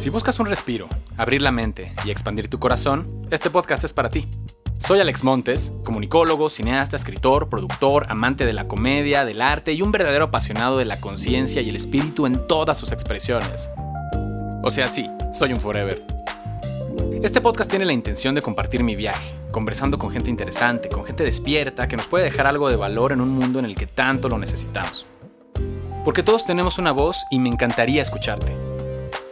Si buscas un respiro, abrir la mente y expandir tu corazón, este podcast es para ti. Soy Alex Montes, comunicólogo, cineasta, escritor, productor, amante de la comedia, del arte y un verdadero apasionado de la conciencia y el espíritu en todas sus expresiones. O sea, sí, soy un forever. Este podcast tiene la intención de compartir mi viaje, conversando con gente interesante, con gente despierta que nos puede dejar algo de valor en un mundo en el que tanto lo necesitamos. Porque todos tenemos una voz y me encantaría escucharte.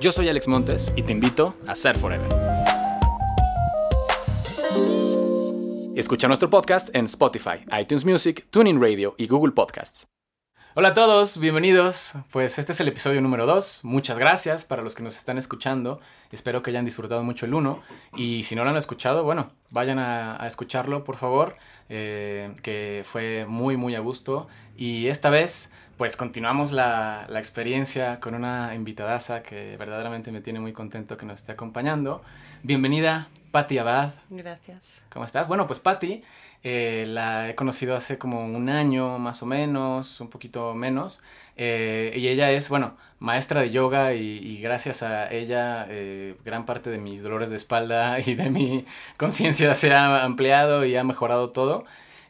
Yo soy Alex Montes y te invito a ser Forever. Escucha nuestro podcast en Spotify, iTunes Music, Tuning Radio y Google Podcasts. Hola a todos, bienvenidos. Pues este es el episodio número 2. Muchas gracias para los que nos están escuchando. Espero que hayan disfrutado mucho el 1. Y si no lo han escuchado, bueno, vayan a, escucharlo, por favor, eh, que fue muy, muy a gusto. Y esta vez pues continuamos la, la, experiencia con una invitadaza que verdaderamente me tiene muy contento que nos esté acompañando. Bienvenida, Patti Abad. Gracias. ¿Cómo estás? Bueno, pues Patti eh, la he conocido hace como un año más o menos, un poquito menos. Eh, y ella es, bueno, maestra de yoga y, gracias a ella eh, gran parte de mis dolores de espalda y de mi conciencia se ha ampliado y ha mejorado todo.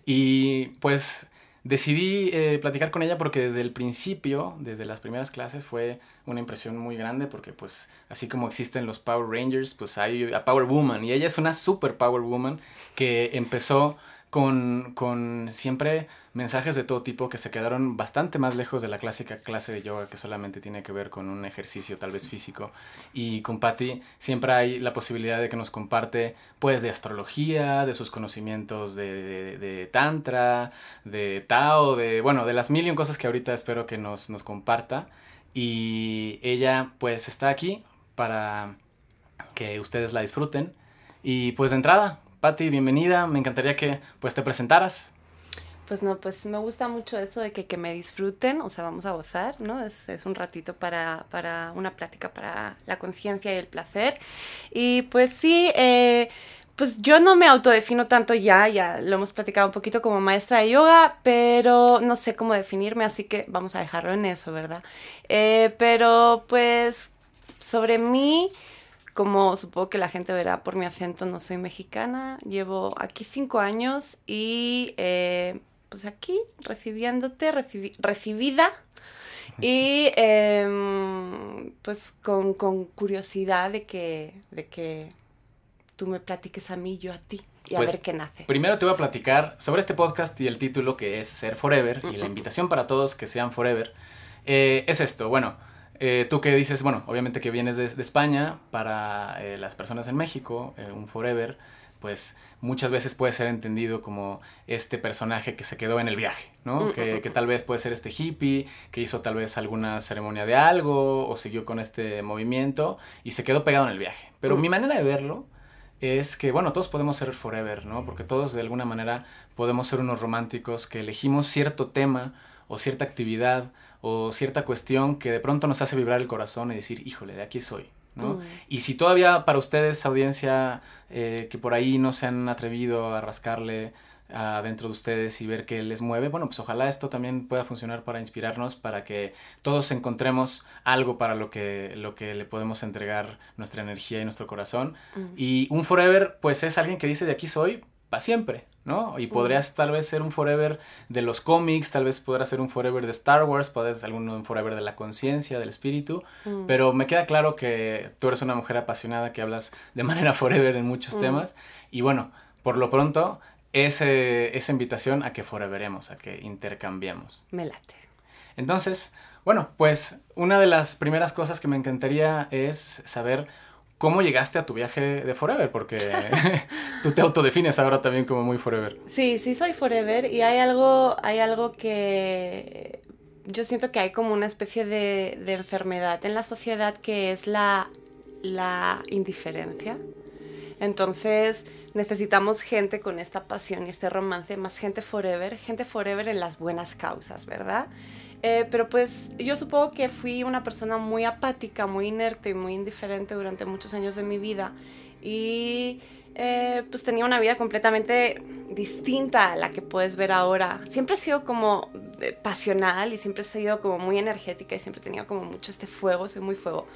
Y pues Decidí eh, platicar con ella porque desde el principio, desde las primeras clases, fue una impresión muy grande porque pues así como existen los Power Rangers, pues hay a Power Woman. Y ella es una super Power Woman que empezó con, con siempre mensajes de todo tipo que se quedaron bastante más lejos de la clásica clase de yoga que solamente tiene que ver con un ejercicio tal vez físico. Y con Patty siempre hay la posibilidad de que nos comparte pues de astrología, de sus conocimientos de, de, tantra, de Tao, de bueno, de las mil y un cosas que ahorita espero que nos, nos comparta. Y ella pues está aquí para que ustedes la disfruten. Y pues de entrada, Patti, bienvenida. Me encantaría que pues te presentaras. Pues no, pues me gusta mucho eso de que, que me disfruten, o sea, vamos a gozar, ¿no? Es, es un ratito para, para, una plática para la conciencia y el placer. Y pues sí, eh, pues yo no me autodefino tanto ya, ya lo hemos platicado un poquito como maestra de yoga, pero no sé cómo definirme, así que vamos a dejarlo en eso, ¿verdad? Eh, pero pues sobre mí como supongo que la gente verá por mi acento, no soy mexicana, llevo aquí cinco años y eh, pues aquí recibiéndote, recibida y em, pues con, curiosidad de que, de que tú me platiques a mí, yo a ti. Y a pues, ver qué nace. Primero te voy a platicar sobre este podcast y el título que es Ser Forever y la invitación para todos que sean Forever. Eh, es esto, bueno, eh, tú que dices, bueno, obviamente que vienes de, España, para eh, las personas en México, eh, un forever, pues muchas veces puede ser entendido como este personaje que se quedó en el viaje, ¿no? Mm, que, mm, que, mm. tal vez puede ser este hippie, que hizo tal vez alguna ceremonia de algo, o siguió con este movimiento y se quedó pegado en el viaje. Pero mi manera de verlo es que, bueno, todos podemos ser forever, ¿no? Porque todos de alguna manera podemos ser unos románticos que elegimos cierto tema o cierta actividad o cierta cuestión que de pronto nos hace vibrar el corazón y decir, híjole, de aquí soy. ¿no? Mm. Y si todavía para ustedes, audiencia, eh, que por ahí no se han atrevido a rascarle adentro de ustedes y ver qué les mueve, bueno, pues ojalá esto también pueda funcionar para inspirarnos, para que todos encontremos algo para lo que, lo que le podemos entregar nuestra energía y nuestro corazón. Mm. Y un forever, pues es alguien que dice, de aquí soy, para siempre, ¿no? Y podrías tal vez ser un forever de los cómics, tal vez podrás ser un forever de Star Wars, podrías ser un forever de la conciencia, del espíritu, mm. pero me queda claro que tú eres una mujer apasionada que hablas de manera forever en muchos mm. temas y bueno, por lo pronto ese, esa invitación a que foreveremos, a que intercambiemos. Me late. Entonces, bueno, pues una de las primeras cosas que me encantaría es saber ¿Cómo llegaste a tu viaje de Forever? Porque tú te autodefines ahora también como muy Forever. Sí, sí soy Forever y hay algo, hay algo que yo siento que hay como una especie de, enfermedad en la sociedad que es la, la indiferencia. Entonces necesitamos gente con esta pasión y este romance, más gente forever, gente forever en las buenas causas, ¿verdad? Eh, pero pues yo supongo que fui una persona muy apática, muy inerte muy indiferente durante muchos años de mi vida. Y eh, pues tenía una vida completamente distinta a la que puedes ver ahora. Siempre he sido como eh, pasional y siempre he sido como muy energética y siempre he tenido como mucho este fuego, soy muy fuego.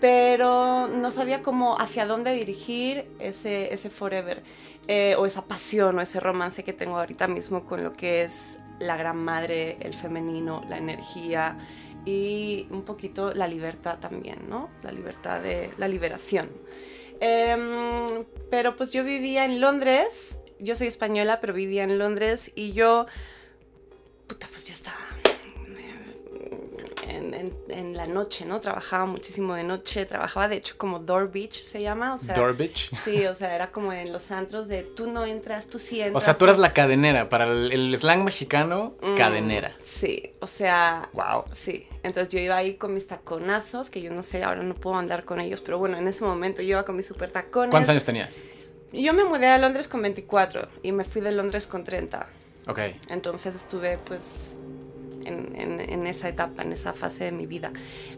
Pero no sabía cómo, hacia dónde dirigir ese, ese forever, eh, o esa pasión, o ese romance que tengo ahorita mismo con lo que es la gran madre, el femenino, la energía y un poquito la libertad también, ¿no? La libertad de la liberación. Em, pero pues yo vivía en Londres, yo soy española, pero vivía en Londres y yo, puta, pues yo estaba en, la noche, ¿no? Trabajaba muchísimo de noche, trabajaba de hecho como Door Beach se llama, o sea... Door Beach. Sí, o sea, era como en los antros de tú no entras, tú sí entras. O sea, tú eras la cadenera, para el, slang mexicano, mm, cadenera. Sí, o sea... Wow. Sí, entonces yo iba ahí con mis taconazos, que yo no sé, ahora no puedo andar con ellos, pero bueno, en ese momento yo iba con mis super tacones. ¿Cuántos años tenías? Yo me mudé a Londres con 24 y me fui de Londres con 30. Ok. Entonces estuve pues en, esa etapa, en esa fase de mi vida.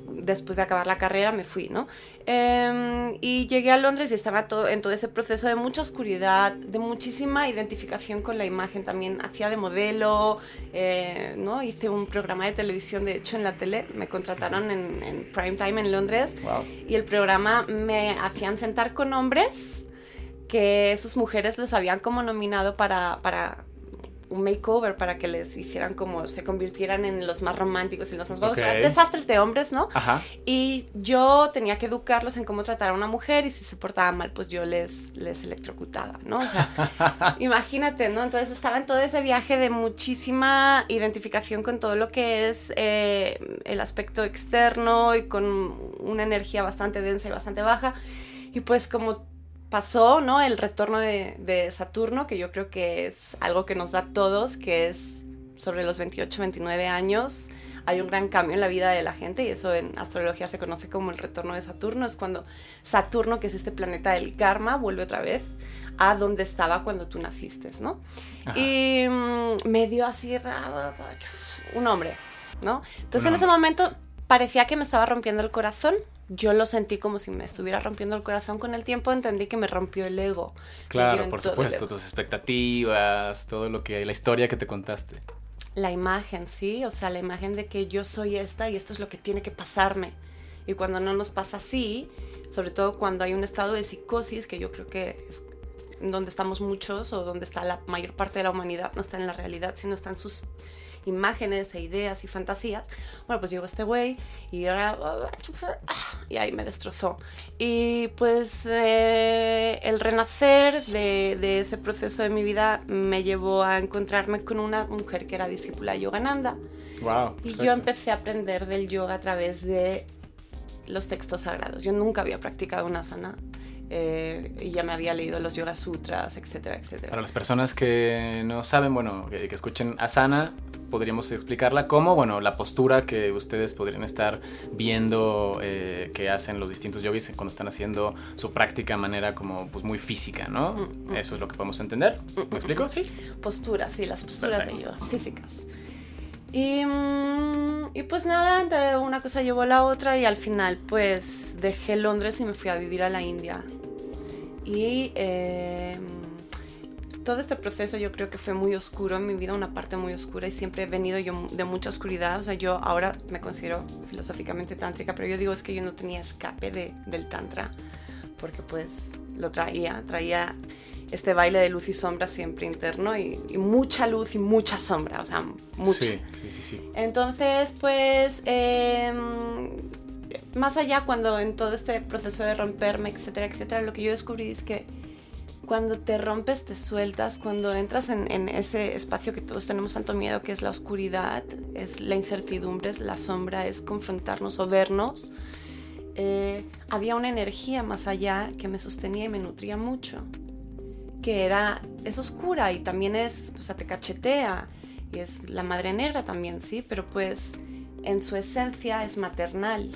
Después de acabar la carrera me fui, ¿no? Em, y llegué a Londres y estaba todo, en todo ese proceso de mucha oscuridad, de muchísima identificación con la imagen. También hacía de modelo, eh, ¿no? Hice un programa de televisión, de hecho en la tele me contrataron en, en prime time en Londres y el programa me hacían sentar con hombres que sus mujeres los habían como nominado para, para un makeover para que les hicieran como se convirtieran en los más románticos y los más. Desastres de hombres, ¿no? Ajá. Y yo tenía que educarlos en cómo tratar a una mujer y si se portaba mal, pues yo les, les electrocutaba, ¿no? O sea, imagínate, ¿no? Entonces estaba en todo ese viaje de muchísima identificación con todo lo que es eh, el aspecto externo y con una energía bastante densa y bastante baja. Y pues como pasó, ¿no? El retorno de, Saturno, que yo creo que es algo que nos da a todos, que es sobre los 28, 29 años. Hay un gran cambio en la vida de la gente y eso en astrología se conoce como el retorno de Saturno. Es cuando Saturno, que es este planeta del karma, vuelve otra vez a donde estaba cuando tú naciste, ¿no? Y mm, me dio así un hombre, ¿no? Entonces en ese momento parecía que me estaba rompiendo el corazón yo lo sentí como si me estuviera rompiendo el corazón con el tiempo, entendí que me rompió el ego. Claro, por supuesto, tus expectativas, todo lo que, la historia que te contaste. La imagen, sí, o sea, la imagen de que yo soy esta y esto es lo que tiene que pasarme. Y cuando no nos pasa así, sobre todo cuando hay un estado de psicosis, que yo creo que es donde estamos muchos o donde está la mayor parte de la humanidad, no está en la realidad, sino está en sus imágenes e ideas y fantasías. Bueno, pues llegó este güey y ahora... Y ahí me destrozó. Y pues eh, el renacer de, de, ese proceso de mi vida me llevó a encontrarme con una mujer que era discípula de Yogananda. Wow, y yo empecé a aprender del yoga a través de los textos sagrados. Yo nunca había practicado una sana. Eh, y ya me había leído los Yoga Sutras, etcétera, etcétera. Para las personas que no saben, bueno, que, que escuchen Asana, podríamos explicarla como, bueno, la postura que ustedes podrían estar viendo eh, que hacen los distintos yogis cuando están haciendo su práctica de manera como pues muy física, ¿no? Mm, mm. Eso es lo que podemos entender. ¿Me mm, explico? Sí. Posturas, sí, las posturas de yoga, físicas. Y, y, pues nada, una cosa llevó a la otra y al final pues dejé Londres y me fui a vivir a la India. Y... Eh, todo este proceso yo creo que fue muy oscuro en mi vida, una parte muy oscura y siempre he venido yo de mucha oscuridad. O sea, yo ahora me considero filosóficamente tántrica, pero yo digo es que yo no tenía escape de, del tantra porque pues lo traía, traía este baile de luz y sombra siempre interno y, mucha luz y mucha sombra, o sea, mucho. Sí, sí, sí. sí. Entonces, pues, em, más allá cuando en todo este proceso de romperme, etcétera, etcétera, lo que yo descubrí es que cuando te rompes, te sueltas, cuando entras en, ese espacio que todos tenemos tanto miedo, que es la oscuridad, es la incertidumbre, es la sombra, es confrontarnos o vernos, eh, había una energía más allá que me sostenía y me nutría mucho, que era, es oscura y también es, o sea, te cachetea, y es la madre negra también, sí, pero pues en su esencia es maternal,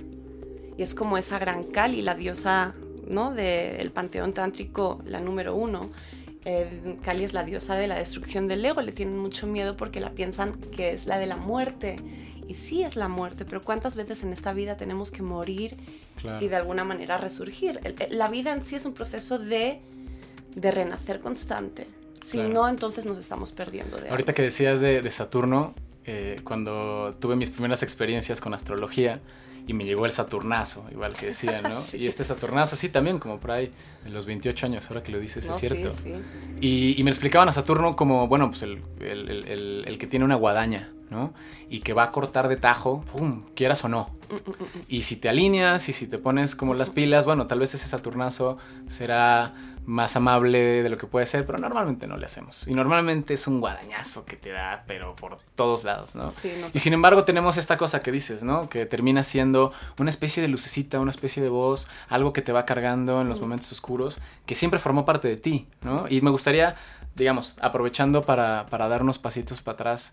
y es como esa gran Kali, la diosa ¿no? del panteón tántrico, la número uno. Eh, Kali es la diosa de la destrucción del ego, le tienen mucho miedo porque la piensan que es la de la muerte. Y sí es la muerte, pero ¿cuántas veces en esta vida tenemos que morir y de alguna manera resurgir? La vida en sí es un proceso de de renacer constante. Si no, entonces nos estamos perdiendo de Ahorita que decías de, de Saturno, eh, cuando tuve mis primeras experiencias con astrología, y me llegó el Saturnazo, igual que decía, ¿no? Y este Saturnazo, sí, también, como por ahí, de los 28 años, ahora que lo dices, es cierto. Sí, sí. Y, me explicaban a Saturno como, bueno, pues el, el, el, que tiene una guadaña, ¿no? Y que va a cortar de tajo, ¡pum!, quieras o no. Mm, mm, mm, y si te alineas y si te pones como las pilas, bueno, tal vez ese Saturnazo será más amable de lo que puede ser, pero normalmente no le hacemos. Y normalmente es un guadañazo que te da, pero por todos lados, ¿no? y sin embargo tenemos esta cosa que dices, ¿no? Que termina siendo una especie de lucecita, una especie de voz, algo que te va cargando en los momentos oscuros, que siempre formó parte de ti, ¿no? Y me gustaría, digamos, aprovechando para, para darnos pasitos para atrás,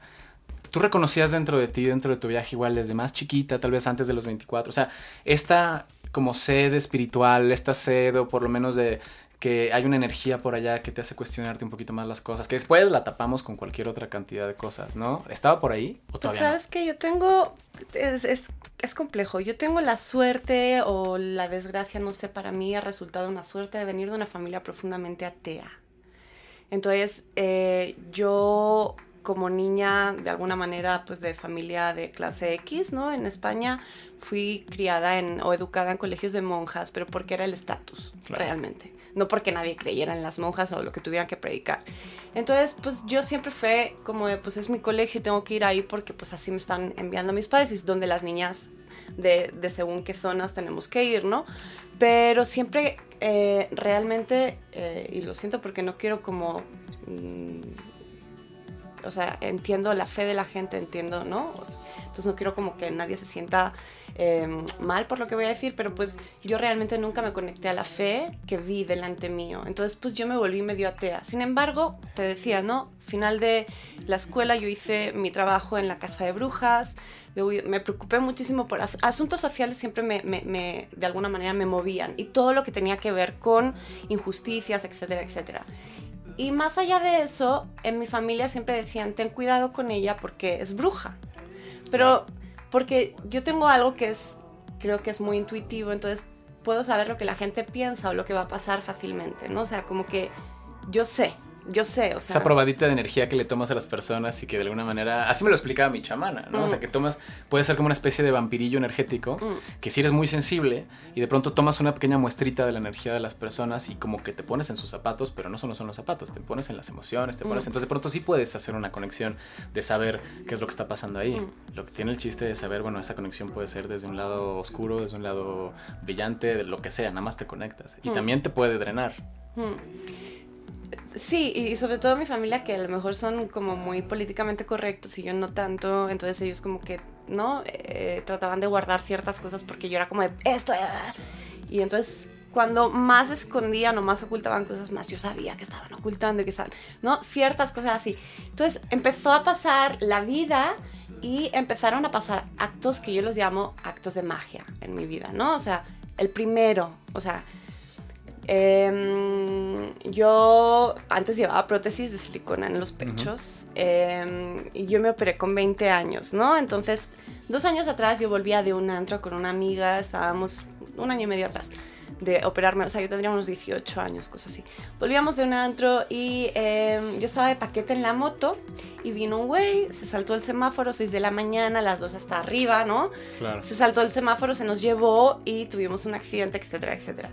tú reconocías dentro de ti, dentro de tu viaje igual desde más chiquita, tal vez antes de los 24, o sea, esta como sed espiritual, esta sed o por lo menos de que hay una energía por allá que te hace cuestionarte un poquito más las cosas, que después la tapamos con cualquier otra cantidad de cosas, ¿no? ¿Estaba por ahí o todavía pues sabes que yo tengo, es, es, es, complejo, yo tengo la suerte o la desgracia, no sé, para mí ha resultado una suerte de venir de una familia profundamente atea. Entonces, eh, yo como niña, de alguna manera, pues de familia de clase X, ¿no? En España fui criada en, o educada en colegios de monjas, pero porque era el estatus, realmente no porque nadie creyera en las monjas o lo que tuvieran que predicar. Entonces, pues yo siempre fue como, pues es mi colegio y tengo que ir ahí porque pues así me están enviando mis padres y es donde las niñas de, de según qué zonas tenemos que ir, ¿no? Pero siempre eh, realmente, eh, y lo siento porque no quiero como... Mm, o sea, entiendo la fe de la gente, entiendo, ¿no? Entonces no quiero como que nadie se sienta em, mal por lo que voy a decir, pero pues yo realmente nunca me conecté a la fe que vi delante mío. Entonces pues yo me volví medio atea. Sin embargo, te decía, ¿no? Final de la escuela yo hice mi trabajo en la caza de brujas, me preocupé muchísimo por asuntos sociales, siempre me, me, de alguna manera me movían y todo lo que tenía que ver con injusticias, etcétera, etcétera. Y más allá de eso, en mi familia siempre decían, ten cuidado con ella porque es bruja. Pero porque yo tengo algo que es, creo que es muy intuitivo, entonces puedo saber lo que la gente piensa o lo que va a pasar fácilmente, ¿no? O sea, como que yo sé, yo sé, o sea. Esa probadita de energía que le tomas a las personas y que de alguna manera. Así me lo explicaba mi chamana, ¿no? O sea, mm. que tomas. Puede ser como una especie de vampirillo energético, mm. que si eres muy sensible y de pronto tomas una pequeña muestrita de la energía de las personas y como que te pones en sus zapatos, pero no solo son los zapatos, te pones en las emociones, te pones. Mm. Entonces de pronto sí puedes hacer una conexión de saber qué es lo que está pasando ahí. Lo que tiene el chiste de saber, bueno, esa conexión puede ser desde un lado oscuro, desde un lado brillante, de lo que sea, nada más te conectas. Y también te puede drenar. Sí, y sobre todo mi familia que a lo mejor son como muy políticamente correctos y yo no tanto, entonces ellos como que, ¿no? Eh, trataban de guardar ciertas cosas porque yo era como de esto. Y entonces cuando más escondían o más ocultaban cosas más, yo sabía que estaban ocultando y que estaban, ¿no? Ciertas cosas así. Entonces empezó a pasar la vida y empezaron a pasar actos que yo los llamo actos de magia en mi vida, ¿no? O sea, el primero, o sea, Em, yo antes llevaba prótesis de silicona en los pechos em, y yo me operé con 20 años, ¿no? Entonces, dos años atrás yo volvía de un antro con una amiga, estábamos un año y medio atrás de operarme, o sea, yo tendría unos 18 años, cosas así. Volvíamos de un antro y em, yo estaba de paquete en la moto y vino un güey, se saltó el semáforo, 6 de la mañana, las dos hasta arriba, ¿no? Claro. Se saltó el semáforo, se nos llevó y tuvimos un accidente, etcétera, etcétera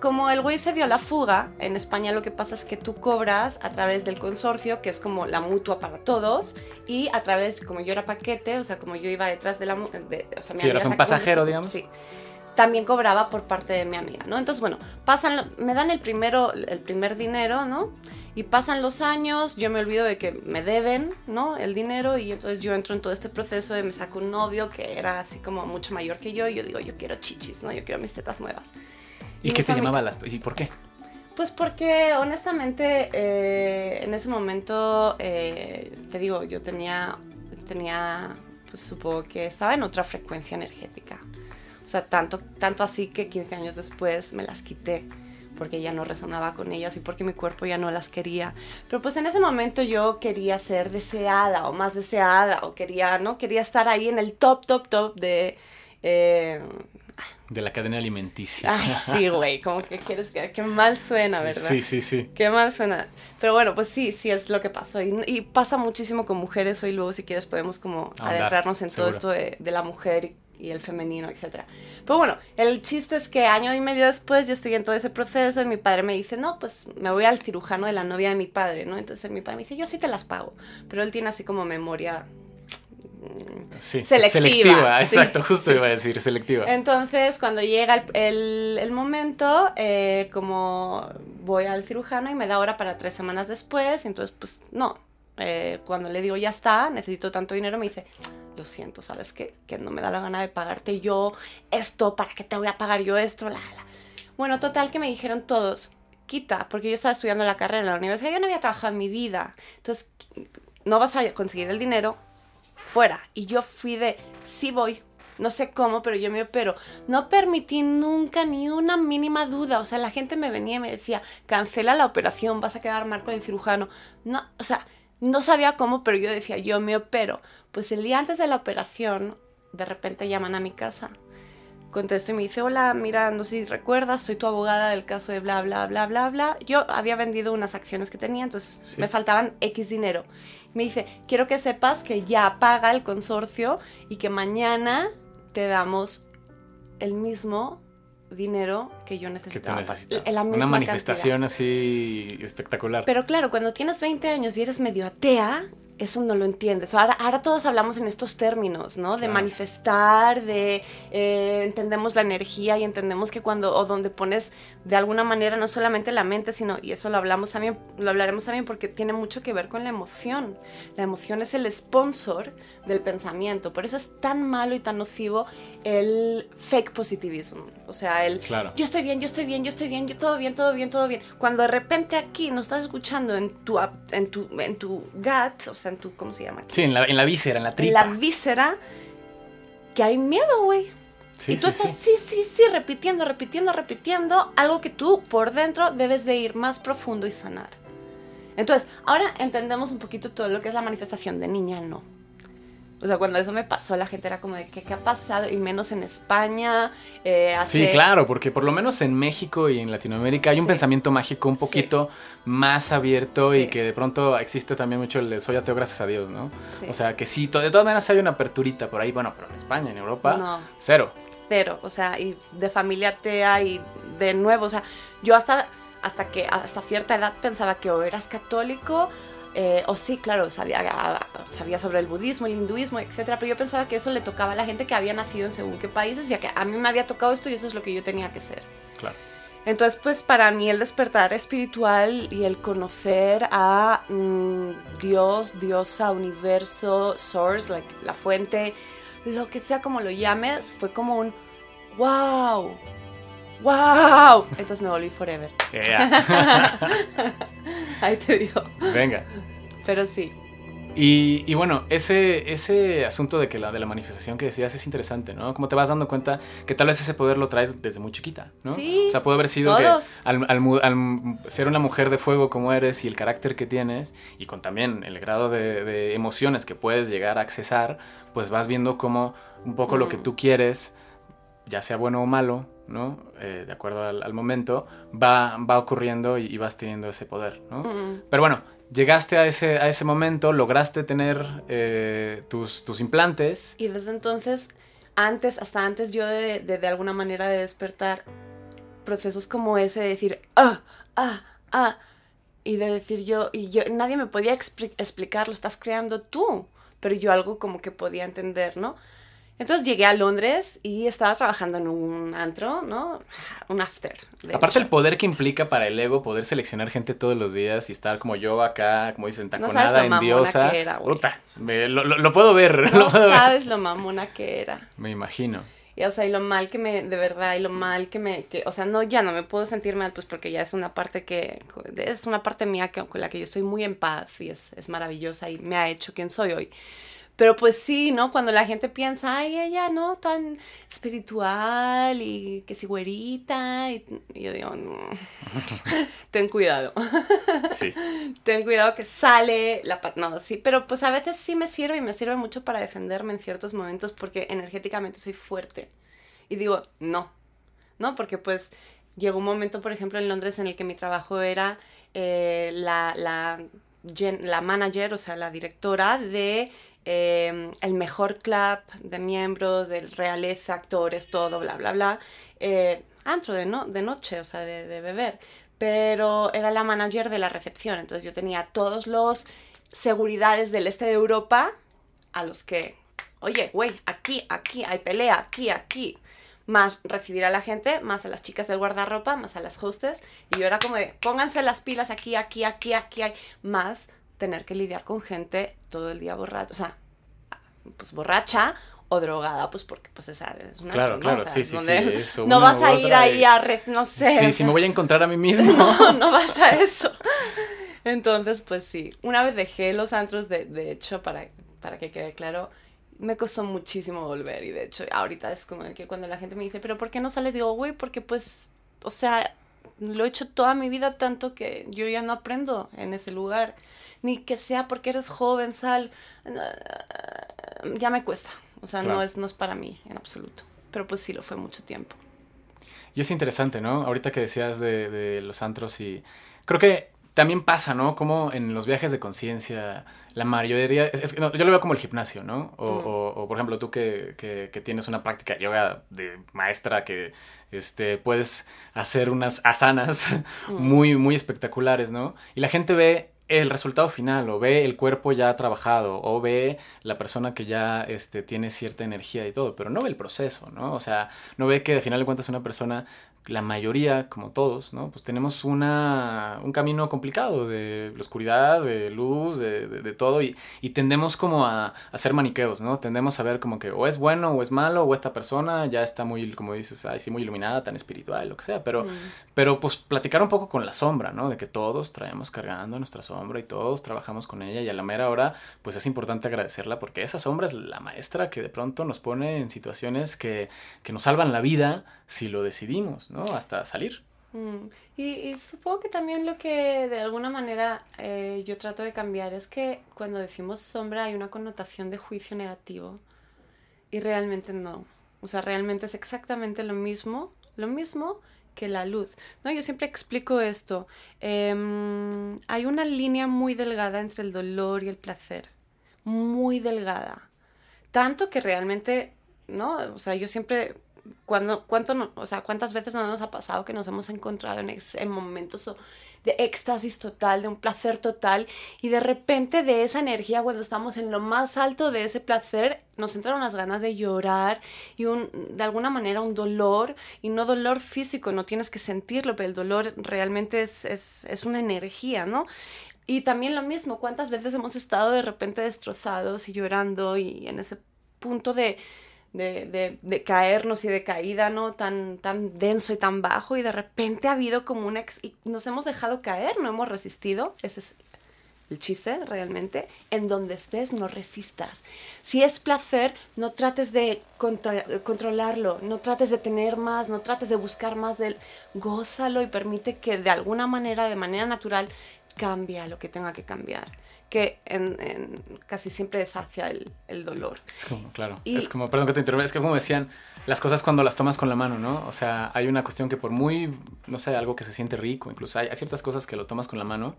como el güey se dio la fuga, en España lo que pasa es que tú cobras a través del consorcio, que es como la mutua para todos, y a través, como yo era paquete, o sea, como yo iba detrás de la... De, o sea, si eras un pasajero, digamos. Sí. También cobraba por parte de mi amiga, ¿no? Entonces, bueno, pasan, me dan el, primero, el primer dinero, ¿no? Y pasan los años, yo me olvido de que me deben, ¿no? El dinero y entonces yo entro en todo este proceso de me saco un novio que era así como mucho mayor que yo y yo digo, yo quiero chichis, ¿no? Yo quiero mis tetas nuevas. ¿Y, qué te llamaba las... ¿Y por qué? Pues porque honestamente eh, en ese momento, eh, te digo, yo tenía, tenía, pues supongo que estaba en otra frecuencia energética. O sea, tanto, tanto así que 15 años después me las quité porque ya no resonaba con ellas y porque mi cuerpo ya no las quería. Pero pues en ese momento yo quería ser deseada o más deseada o quería, ¿no? Quería estar ahí en el top, top, top de, Eh, de la cadena alimenticia. Ay, sí, güey, como que quieres que... Qué mal suena, ¿verdad? Sí, sí, sí. Qué mal suena. Pero bueno, pues sí, sí es lo que pasó. Y, y pasa muchísimo con mujeres. Hoy luego, si quieres, podemos como adentrarnos en todo esto de, de la mujer y el femenino, etc. Pero bueno, el chiste es que año y medio después yo estoy en todo ese proceso y mi padre me dice, no, pues me voy al cirujano de la novia de mi padre, ¿no? Entonces mi padre me dice, yo sí te las pago. Pero él tiene así como memoria Sí, Selectiva, sí, exacto, justo sí. iba a decir, selectiva. Entonces, cuando llega el, el- el momento, eh, como voy al cirujano y me da hora para tres semanas después, entonces, pues no. Eh, cuando le digo, ya está, necesito tanto dinero, me dice, lo siento, ¿sabes qué? Que no me da la gana de pagarte yo esto, ¿para qué te voy a pagar yo esto? La, la. Bueno, total que me dijeron todos, quita, porque yo estaba estudiando la carrera en la universidad, yo no había trabajado en mi vida, entonces no vas a conseguir el dinero, fuera. Y yo fui de, sí voy, no sé cómo, pero yo me opero. No permití nunca ni una mínima duda. O sea, la gente me venía y me decía, cancela la operación, vas a quedar mal con el cirujano. No, o sea, no sabía cómo, pero yo decía, yo me opero. Pues el día antes de la operación, de repente llaman a mi casa. Contesto y me dice, hola, mira, no sé si recuerdas, soy tu abogada del caso de bla, bla, bla, bla, bla. Yo había vendido unas acciones que tenía, entonces Sí. me faltaban X dinero. Me dice, quiero que sepas que ya paga el consorcio y que mañana te damos el mismo dinero que yo que necesitaba. En la Una manifestación así espectacular. pero claro, cuando tienes 20 años y eres medio atea, eso no lo entiendes. Ahora, ahora todos hablamos en estos términos, ¿no? De Claro. manifestar, de eh, entendemos la energía y entendemos que cuando, o donde pones de alguna manera no solamente la mente, sino, y eso lo hablamos también, lo hablaremos también porque tiene mucho que ver con la emoción. La emoción es el sponsor del pensamiento. Por eso es tan malo y tan nocivo el fake positivism. O sea, el Claro. yo estoy bien, yo estoy bien, yo estoy bien, yo todo bien, todo bien, todo bien. Cuando de repente aquí no estás escuchando en tu, en tu, en tu gut, o sea, en tu, ¿cómo se llama? Sí, en la, en la víscera, en la En tripa. la víscera, que hay miedo, güey. Sí, y tú sí, estás, sí. sí, sí, sí, repitiendo, repitiendo, repitiendo, algo que tú por dentro debes de ir más profundo y sanar. Entonces, ahora entendemos un poquito todo lo que es la manifestación de niña, no. O sea, cuando eso me pasó, la gente era como de, ¿qué, qué ha pasado? Y menos en España. eh, Sí, claro, porque por lo menos en México y en Latinoamérica hay un Sí. pensamiento mágico un poquito más abierto y que de pronto existe también mucho el de soy ateo gracias a Dios, ¿no? O sea, que sí, de todas maneras hay una aperturita por ahí, bueno, pero en España, en Europa, No. cero. cero, o sea, y de familia atea y de nuevo, o sea, yo hasta, hasta que hasta cierta edad pensaba que o eras católico eh, o sí, claro, sabía, sabía sobre el budismo, el hinduismo, etcétera, pero yo pensaba que eso le tocaba a la gente que había nacido en según qué países, ya que a mí me había tocado esto y eso es lo que yo tenía que ser. Claro. Entonces, pues para mí el despertar espiritual y el conocer a mm, Dios, diosa, universo, source, like, la fuente, lo que sea como lo llames, fue como un wow, wow. Entonces me volví forever. Yeah. Ahí te digo. Venga. Pero sí. Y, y bueno, ese, ese asunto de que la, de la manifestación que decías es interesante, ¿no? Como te vas dando cuenta que tal vez ese poder lo traes desde muy chiquita, ¿no? Sí, O sea, puede haber sido todos. que al, al al ser una mujer de fuego como eres y el carácter que tienes y con también el grado de, de emociones que puedes llegar a accesar, pues vas viendo cómo un poco lo que Mm. tú quieres, ya sea bueno o malo, ¿no? Eh, de acuerdo al, al momento, va, va ocurriendo y, y vas teniendo ese poder, ¿no? Mm. Pero bueno, llegaste a ese, a ese momento, lograste tener eh, tus, tus implantes. Y desde entonces, antes, hasta antes yo de, de, de alguna manera de despertar procesos como ese de decir, ah, ah, ah, y de decir yo, y yo, nadie me podía expli- explicar, lo estás creando tú, pero yo algo como que podía entender, ¿no? Entonces llegué a Londres y estaba trabajando en un antro, ¿no? Un after. Aparte el hecho. poder que implica para el ego poder seleccionar gente todos los días y estar como yo acá, como dicen, No taconada lo en diosa. lo, lo- lo puedo ver, No lo puedo ver. sabes lo mamona que era. Me imagino. Y, o sea, y lo mal que me, de verdad, y lo mal que me, que, o sea, no, ya no me puedo sentir mal, pues porque ya es una parte que, es una parte mía que, con la que yo estoy muy en paz y es, es maravillosa y me ha hecho quien soy hoy. Pero pues sí, ¿no? Cuando la gente piensa, ay, ella, ¿no? Tan espiritual y que si güerita. Y, yo digo, no. ten cuidado. Sí. ten cuidado que sale la... No, sí, pero pues a veces sí me sirve y me sirve mucho para defenderme en ciertos momentos porque energéticamente soy fuerte. Y digo, no, ¿no? Porque pues llegó un momento, por ejemplo, en Londres en el que mi trabajo era eh, la, la, la manager, o sea, la directora de Em, el mejor club de miembros, de realeza, actores, todo, bla, bla, bla. Eh, antro de, no, de noche, o sea, de, beber. Pero era la manager de la recepción, entonces yo tenía todos los seguridades del este de Europa a los que, oye, güey, aquí, aquí, hay pelea, aquí, aquí. Más recibir a la gente, más a las chicas del guardarropa, más a las hostes. Y yo era como de, pónganse las pilas aquí, aquí, aquí, aquí. Más tener que lidiar con gente todo el día borracha, o sea, pues borracha o drogada, pues porque pues esa es una Claro, claro, sí, sí, sí, eso, No vas a ir ahí a red, no sé. Sí, sí, me voy a encontrar a mí mismo. No, no vas a eso. Entonces, pues sí, una vez dejé los antros, de, de hecho, para, para que quede claro, me costó muchísimo volver y de hecho ahorita es como que cuando la gente me dice, pero ¿por qué no sales? Digo, güey, porque pues, o sea, lo he hecho toda mi vida tanto que yo ya no aprendo en ese lugar. Ni que sea porque eres joven, sal. Ya me cuesta. O sea, no, es, no es para mí en absoluto. Pero pues sí, lo fue mucho tiempo. Y es interesante, ¿no? Ahorita que decías de, de los antros y... Creo que también pasa, ¿no? Como en los viajes de conciencia, la mayoría, es, yo lo veo como el gimnasio, ¿no? O, mm. o, por ejemplo, tú que, que, que, tienes una práctica de yoga de maestra que este, puedes hacer unas asanas mm. muy, muy espectaculares, ¿no? Y la gente ve el resultado final, o ve el cuerpo ya trabajado, o ve la persona que ya este, tiene cierta energía y todo, pero no ve el proceso, ¿no? O sea, no ve que al final de cuentas una persona la mayoría, como todos, ¿no? Pues tenemos una, un camino complicado de la oscuridad, de luz, de, de, todo, y, y, tendemos como a, a, hacer maniqueos, ¿no? Tendemos a ver como que o es bueno o es malo, o esta persona ya está muy, como dices, ay, sí, muy iluminada, tan espiritual, lo que sea, pero, mm. pero pues platicar un poco con la sombra, ¿no? De que todos traemos cargando nuestra sombra y todos trabajamos con ella, y a la mera hora, pues es importante agradecerla porque esa sombra es la maestra que de pronto nos pone en situaciones que, que nos salvan la vida si lo decidimos, ¿no? Hasta salir. Mm. Y, supongo que también lo que de alguna manera eh, yo trato de cambiar es que cuando decimos sombra hay una connotación de juicio negativo y realmente no. O sea, realmente es exactamente lo mismo, lo mismo que la luz. No, yo siempre explico esto. Em, hay una línea muy delgada entre el dolor y el placer, muy delgada. Tanto que realmente, ¿no? O sea, yo siempre cuando, cuánto o sea, ¿Cuántas veces no nos ha pasado que nos hemos encontrado en, en momentos de éxtasis total, de un placer total, y de repente de esa energía, cuando estamos en lo más alto de ese placer, nos entran unas ganas de llorar y un, de alguna manera un dolor, y no dolor físico, no tienes que sentirlo, pero el dolor realmente es, es, es una energía, ¿no? Y también lo mismo, ¿cuántas veces hemos estado de repente destrozados y llorando y en ese punto de, de, caernos y de caída, ¿no? Tan, tan denso y tan bajo y de repente ha habido como una... y nos hemos dejado caer, no hemos resistido. Ese es el chiste realmente. En donde estés, no resistas. Si es placer, no trates de controlarlo, no trates de tener más, no trates de buscar más del... Gózalo y permite que de alguna manera, de manera natural, cambie lo que tenga que cambiar que en, casi siempre es hacia el, dolor. Es como, claro, es como, perdón que te interrumpa, es que como decían, las cosas cuando las tomas con la mano, ¿no? O sea, hay una cuestión que por muy, no sé, algo que se siente rico, incluso hay, hay ciertas cosas que lo tomas con la mano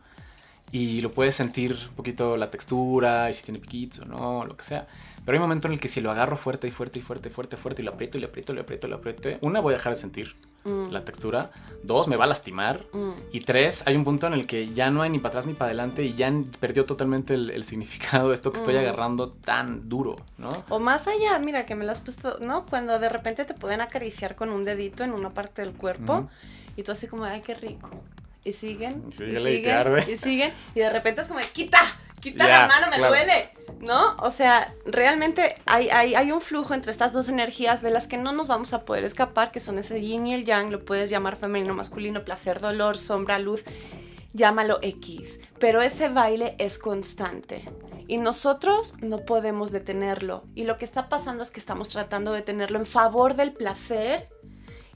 y lo puedes sentir un poquito la textura y si tiene piquitos o no, lo que sea. Pero hay un momento en el que si lo agarro fuerte y fuerte y fuerte, fuerte, fuerte y lo aprieto y lo aprieto y lo aprieto y lo aprieto, una voy a dejar de sentir mm. la textura, dos me va a lastimar mm. y tres hay un punto en el que ya no hay ni para atrás ni para adelante y ya perdió totalmente el, significado de esto que estoy mm. agarrando tan duro, ¿no? O más allá, mira que me lo has puesto, ¿no? Cuando de repente te pueden acariciar con un dedito en una parte del cuerpo y tú así como, ay, qué rico. Y siguen, y siguen, y siguen, y de repente es como, quita, quita la mano, me duele, ¿no? O sea, realmente hay, hay, hay, un flujo entre estas dos energías de las que no nos vamos a poder escapar, que son ese yin y el yang, lo puedes llamar femenino, masculino, placer, dolor, sombra, luz, llámalo X, pero ese baile es constante Y nosotros no podemos detenerlo. Y lo que está pasando es que estamos tratando de detenerlo en favor del placer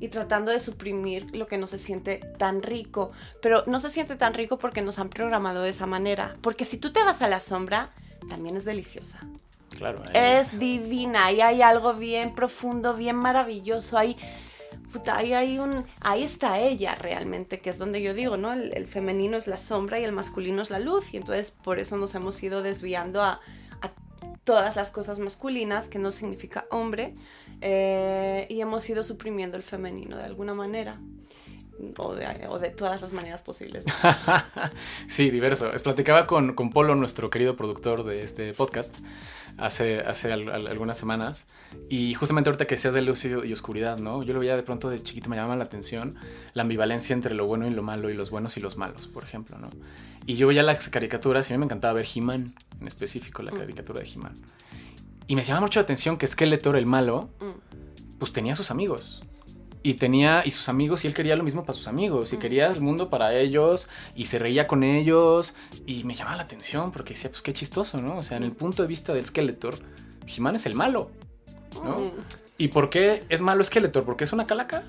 y tratando de suprimir lo que no se siente tan rico. Pero no se siente tan rico porque nos han programado de esa manera. Porque si tú te vas a la sombra, también es deliciosa. Claro. eh, Es divina y hay algo bien profundo, bien maravilloso. Ahí, puta, ahí, hay un, ahí está ella realmente, que es donde yo digo, ¿no? El, el femenino es la sombra y el masculino es la luz. Y entonces por eso nos hemos ido desviando a todas las cosas masculinas, que no significa hombre, eh, y hemos ido suprimiendo el femenino de alguna manera. O de, o de todas las maneras posibles. sí, diverso. Es, platicaba con, con Polo, nuestro querido productor de este podcast, hace, hace al- al- algunas semanas. Y justamente ahorita que seas de luz y, y oscuridad, ¿no? Yo lo veía de pronto de chiquito, me llamaba la atención la ambivalencia entre lo bueno y lo malo, y los buenos y los malos, por ejemplo, ¿no? Y yo veía las caricaturas y a mí me encantaba ver He-Man, en específico la Mm. caricatura de He-Man. Y me llamaba mucho la atención que Skeletor, el malo, Mm. pues tenía sus amigos. Y tenía, y sus amigos, y él quería lo mismo para sus amigos, y quería el mundo para ellos, y se reía con ellos, y me llamaba la atención porque decía, pues qué chistoso, ¿no? O sea, en el punto de vista del Skeletor, He-Man es el malo, ¿no? Mm, ¿Y por qué es malo Skeletor? ¿Porque es una calaca?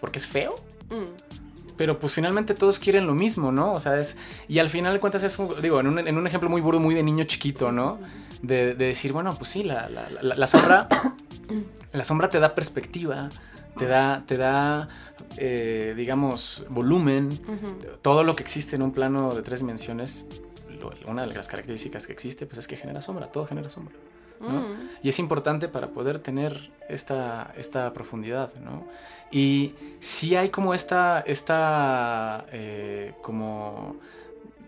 ¿Porque es feo? mm. Pero pues finalmente todos quieren lo mismo, ¿no? O sea, es... Y al final de cuentas es, un- digo, en un, en un ejemplo muy burdo, muy de niño chiquito, ¿no? De, de decir, bueno, pues sí, la, la- la- la sombra... La sombra te da perspectiva, te da, te da eh, digamos, volumen. Todo lo que existe en un plano de tres dimensiones, lo- una de las características que existe, pues es que genera sombra, todo genera sombra. ¿no? Mm. Y es importante para poder tener esta, esta profundidad, ¿no? Y sí hay como esta, esta, eh, como,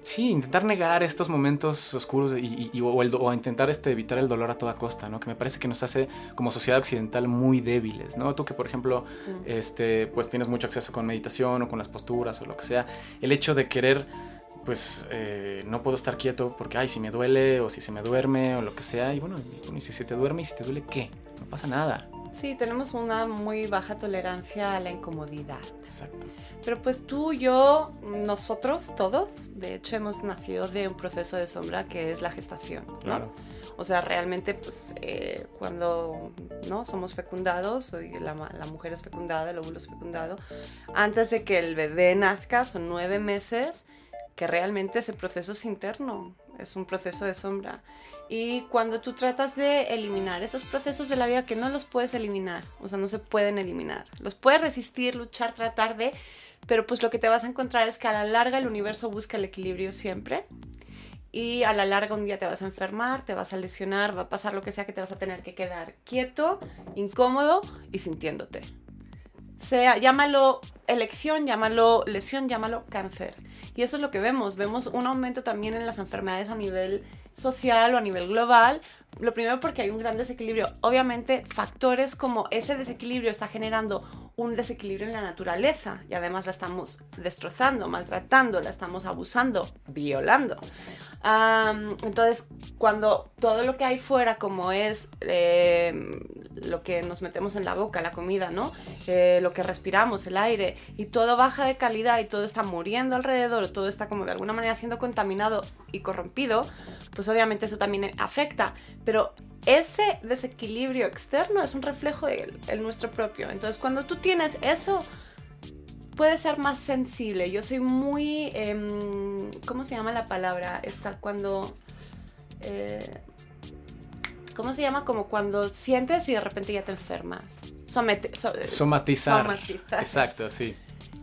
sí, intentar negar estos momentos oscuros y, y- y- o, el do- o intentar este, evitar el dolor a toda costa, ¿no? Que me parece que nos hace como sociedad occidental muy débiles, ¿no? Tú que, por ejemplo, Mm. este, pues tienes mucho acceso con meditación o con las posturas o lo que sea, el hecho de querer pues eh, no puedo estar quieto porque, ay, si me duele o si se me duerme o lo que sea. Y bueno, y, bueno, y si se te duerme y si te duele, ¿qué? No pasa nada. Sí, tenemos una muy baja tolerancia a la incomodidad. Exacto. Pero pues tú, yo, nosotros, todos, de hecho hemos nacido de un proceso de sombra que es la gestación. ¿no? Claro. O sea, realmente, pues eh, cuando no somos fecundados, la, la mujer es fecundada, el óvulo es fecundado, antes de que el bebé nazca, son nueve meses que realmente ese proceso es interno, es un proceso de sombra. Y cuando tú tratas de eliminar esos procesos de la vida que no los puedes eliminar, o sea, no se pueden eliminar, los puedes resistir, luchar, tratar de, pero pues lo que te vas a encontrar es que a la larga el universo busca el equilibrio siempre y a la larga un día te vas a enfermar, te vas a lesionar, va a pasar lo que sea que te vas a tener que quedar quieto, incómodo y sintiéndote. Sea, llámalo elección, llámalo lesión, llámalo cáncer. Y eso es lo que vemos. Vemos un aumento también en las enfermedades a nivel social o a nivel global. Lo primero porque hay un gran desequilibrio. Obviamente factores como ese desequilibrio está generando un desequilibrio en la naturaleza y además la estamos destrozando, maltratando, la estamos abusando, violando. Entonces, cuando todo lo que hay fuera, como es eh, lo que nos metemos en la boca, la comida, ¿no? Eh, lo que respiramos, el aire, y todo baja de calidad y todo está muriendo alrededor, todo está como de alguna manera siendo contaminado y corrompido, pues obviamente eso también afecta. Pero ese desequilibrio externo es un reflejo de el nuestro propio. Entonces, cuando tú tienes eso, puede ser más sensible. Yo soy muy, em, ¿cómo se llama la palabra? Esta cuando, eh, ¿cómo se llama? Como cuando sientes y de repente ya te enfermas. Somete, so- Somatizar. Somatizar. Exacto, sí.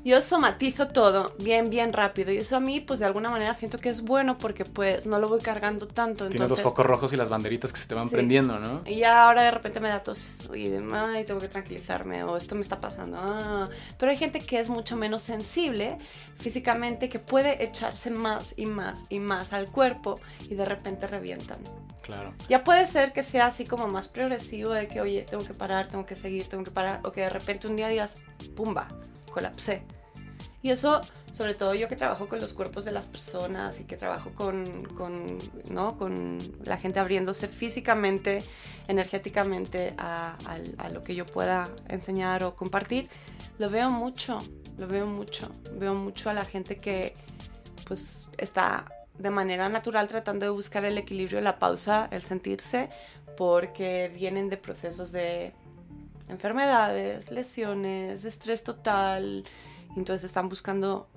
Yo somatizo todo bien, bien rápido. Y eso a mí, pues de alguna manera siento que es bueno porque pues no lo voy cargando tanto. Tienes los entonces- focos rojos y las banderitas que se te van Sí. prendiendo, ¿no? y ya ahora de repente me da tos y de, ay, tengo que tranquilizarme o esto me está pasando. ah". Pero hay gente que es mucho menos sensible físicamente que puede echarse más y más y más al cuerpo y de repente revientan. Claro. Ya puede ser que sea así como más progresivo de que, oye, tengo que parar, tengo que seguir, tengo que parar, o que de repente un día digas, pumba, colapsé. Y eso, sobre todo yo que trabajo con los cuerpos de las personas y que trabajo con, con, ¿no? con la gente abriéndose físicamente, energéticamente a, a lo que yo pueda enseñar o compartir, lo veo mucho, lo veo mucho. Veo mucho a la gente que pues está de manera natural tratando de buscar el equilibrio, la pausa, el sentirse, porque vienen de procesos de enfermedades, lesiones, estrés total, entonces están buscando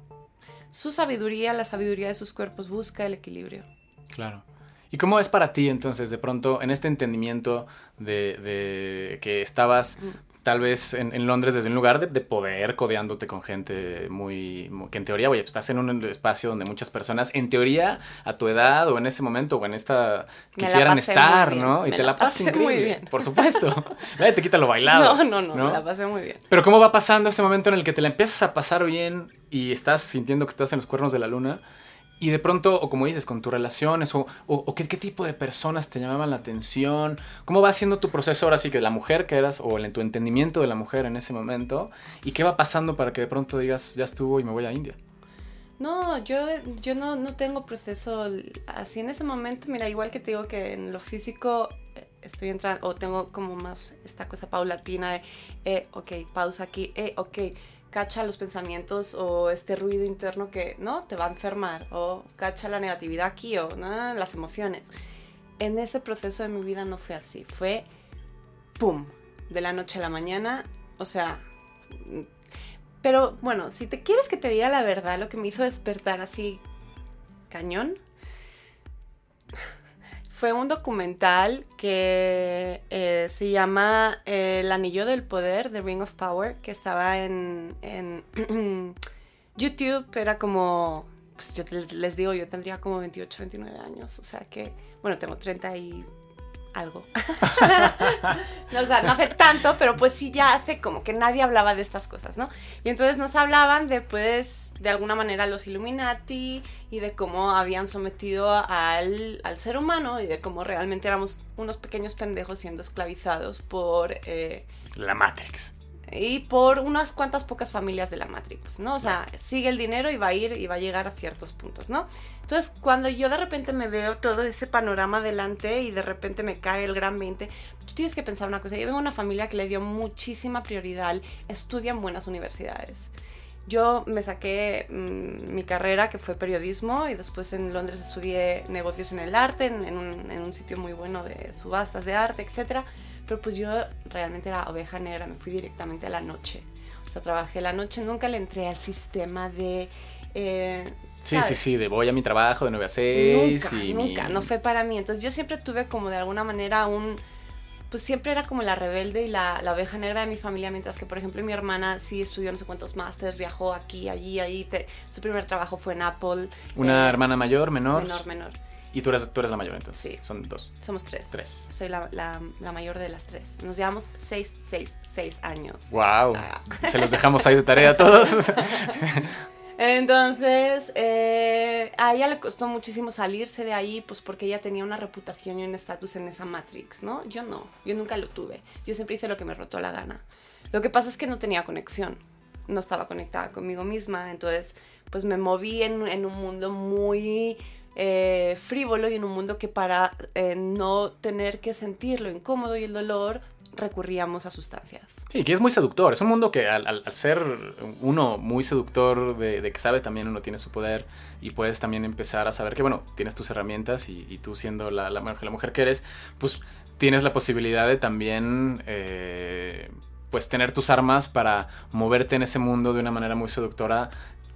su sabiduría, la sabiduría de sus cuerpos busca el equilibrio. Claro. ¿Y cómo es para ti entonces, de pronto, en este entendimiento de, de que estabas tal vez en, Londres desde un lugar de, poder, codeándote con gente muy, que en teoría, oye, pues estás en un espacio donde muchas personas, en teoría, a tu edad o en ese momento o en esta, quisieran estar, ¿no? Y te la, pasas increíble. Muy bien. Por supuesto. Nadie te quita lo bailado. No, no, no, no, me la pasé muy bien. Pero ¿cómo va pasando este momento en el que te la empiezas a pasar bien y estás sintiendo que estás en los cuernos de la luna? Y de pronto, o como dices, con tus relaciones, o, qué, tipo de personas te llamaban la atención, cómo va siendo tu proceso ahora sí que la mujer que eras, o en tu entendimiento de la mujer en ese momento, y qué va pasando para que de pronto digas, ya estuvo y me voy a India. No, yo, yo no, no tengo proceso así en ese momento, mira, igual que te digo que en lo físico eh, estoy entrando, o tengo como más esta cosa paulatina de, eh, ok, pausa aquí, eh, ok cacha los pensamientos o este ruido interno que no te va a enfermar o cacha la negatividad aquí o ¿no? las emociones. En ese proceso de mi vida no fue así, fue pum, de la noche a la mañana, o sea, pero bueno, si te quieres que te diga la verdad, lo que me hizo despertar así cañón fue un documental que eh, se llama eh, El Anillo del Poder, The Ring of Power, que estaba en, YouTube. Era como, pues yo les digo, yo tendría como 28, 29 años. O sea que, bueno, tengo 30 y algo. no, hace tanto, pero pues sí ya hace como que nadie hablaba de estas cosas, ¿no? Y entonces nos hablaban de, pues, de alguna manera los Illuminati y de cómo habían sometido al, al ser humano y de cómo realmente éramos unos pequeños pendejos siendo esclavizados por... Eh, La Matrix y por unas cuantas pocas familias de la Matrix, ¿no? O sea, sigue el dinero y va a ir y va a llegar a ciertos puntos, ¿no? Entonces, cuando yo de repente me veo todo ese panorama delante y de repente me cae el gran 20, tú tienes que pensar una cosa. Yo vengo de una familia que le dio muchísima prioridad, estudia en buenas universidades. Yo me saqué mm, mi carrera, que fue periodismo, y después en Londres estudié negocios en el arte, en, un, en un, sitio muy bueno de subastas de arte, etc. Pero pues yo realmente era oveja negra, me fui directamente a la noche. O sea, trabajé la noche, nunca le entré al sistema de... Eh, sí, sí, sí, de voy a mi trabajo de 9 a 6. Nunca, y nunca, no fue para mí. Entonces yo siempre tuve como de alguna manera un pues siempre era como la rebelde y la, la, oveja negra de mi familia, mientras que, por ejemplo, mi hermana sí estudió no sé cuántos másteres, viajó aquí, allí, ahí, su primer trabajo fue en Apple. ¿Una eh, hermana mayor, menor? Menor, menor. Y tú eres, tú eres la mayor entonces. Sí. Son dos. Somos tres. Tres. Soy la, la, la mayor de las tres. Nos llevamos seis, seis, seis años. ¡Wow! Ah. Se los dejamos ahí de tarea a todos. Entonces, eh, a ella le costó muchísimo salirse de ahí, pues porque ella tenía una reputación y un estatus en esa Matrix, ¿no? Yo no, yo nunca lo tuve. Yo siempre hice lo que me rotó la gana. Lo que pasa es que no tenía conexión, no estaba conectada conmigo misma, entonces, pues me moví en, un mundo muy eh, frívolo y en un mundo que para eh, no tener que sentir lo incómodo y el dolor, recurríamos a sustancias. Sí, que es muy seductor. Es un mundo que al, ser uno muy seductor, de, que sabe también uno tiene su poder y puedes también empezar a saber que, bueno, tienes tus herramientas y, tú siendo la, la, mujer que eres, pues tienes la posibilidad de también... Eh, pues tener tus armas para moverte en ese mundo de una manera muy seductora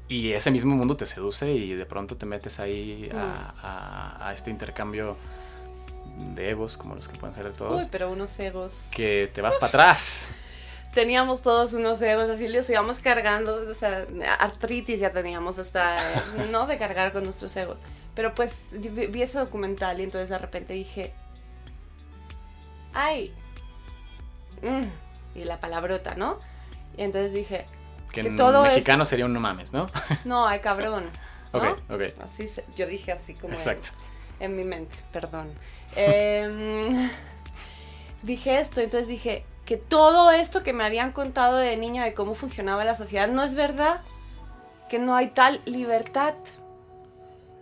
y ese mismo mundo te seduce y de pronto te metes ahí a, a este intercambio de egos, como los que pueden ser de todos. Uy, pero unos egos. Que te vas para atrás. Teníamos todos unos egos, así los íbamos cargando, o sea, artritis ya teníamos hasta, ¿no? De cargar con nuestros egos. Pero pues vi ese documental y entonces de repente dije, ay, mm", y la palabrota, ¿no? Y entonces dije, que, en todo mexicano sería un no mames, ¿no? No, ay cabrón. Ok, ok. Así yo dije así como. Exacto en mi mente, perdón. Em, dije esto, entonces dije que todo esto que me habían contado de niña de cómo funcionaba la sociedad no es verdad, que no hay tal libertad.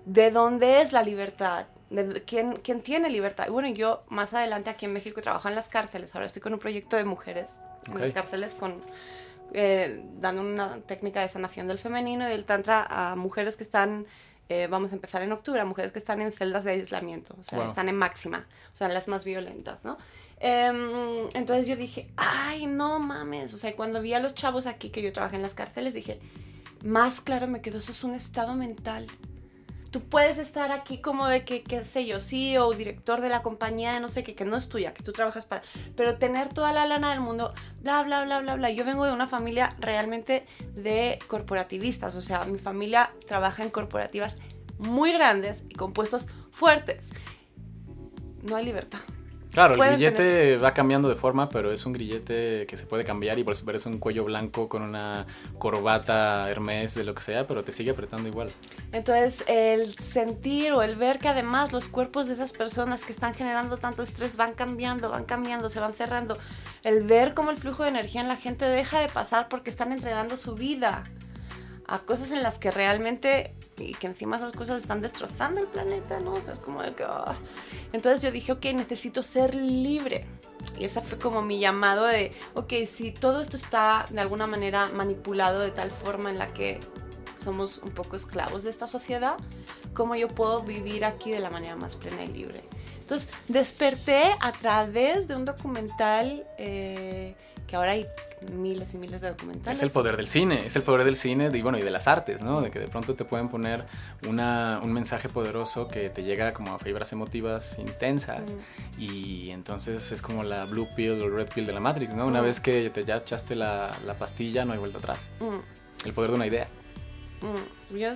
¿De dónde es la libertad? ¿De quién, quién tiene libertad? Bueno, yo más adelante aquí en México trabajo en las cárceles, ahora estoy con un proyecto de mujeres en las cárceles con... Eh, dando una técnica de sanación del femenino y del tantra a mujeres que están eh, vamos a empezar en octubre, a mujeres que están en celdas de aislamiento, o sea, están en máxima, o sea, las más violentas, ¿no? Em, entonces yo dije, ay, no mames, o sea, cuando vi a los chavos aquí que yo trabajé en las cárceles, dije, más claro me quedó, eso es un estado mental tú puedes estar aquí como de que, qué sé yo, sí, o director de la compañía, no sé qué, que no es tuya, que tú trabajas para, pero tener toda la lana del mundo, bla, bla, bla, bla, bla. Yo vengo de una familia realmente de corporativistas, o sea, mi familia trabaja en corporativas muy grandes y con puestos fuertes. No hay libertad. Claro, el grillete va cambiando de forma, pero es un grillete que se puede cambiar y por eso parece un cuello blanco con una corbata Hermes de lo que sea, pero te sigue apretando igual. Entonces, el sentir o el ver que además los cuerpos de esas personas que están generando tanto estrés van cambiando, van cambiando, se van cerrando, el ver cómo el flujo de energía en la gente deja de pasar porque están entregando su vida a cosas en las que realmente y que encima esas cosas están destrozando el planeta, ¿no? O sea, es como de que... Ah. Entonces yo dije, ok, necesito ser libre. Y esa fue como mi llamado de, ok, si todo esto está de alguna manera manipulado de tal forma en la que somos un poco esclavos de esta sociedad, ¿cómo yo puedo vivir aquí de la manera más plena y libre? Entonces desperté a través de un documental eh, que ahora hay miles y miles de documentales. Es el poder del cine, es el poder del cine y, bueno, y de las artes, ¿no? De que de pronto te pueden poner una, un mensaje poderoso que te llega como a fibras emotivas intensas y entonces es como la blue pill o red pill de la Matrix, ¿no? Una vez que te ya echaste la, la, pastilla no hay vuelta atrás. El poder de una idea. Mm, yo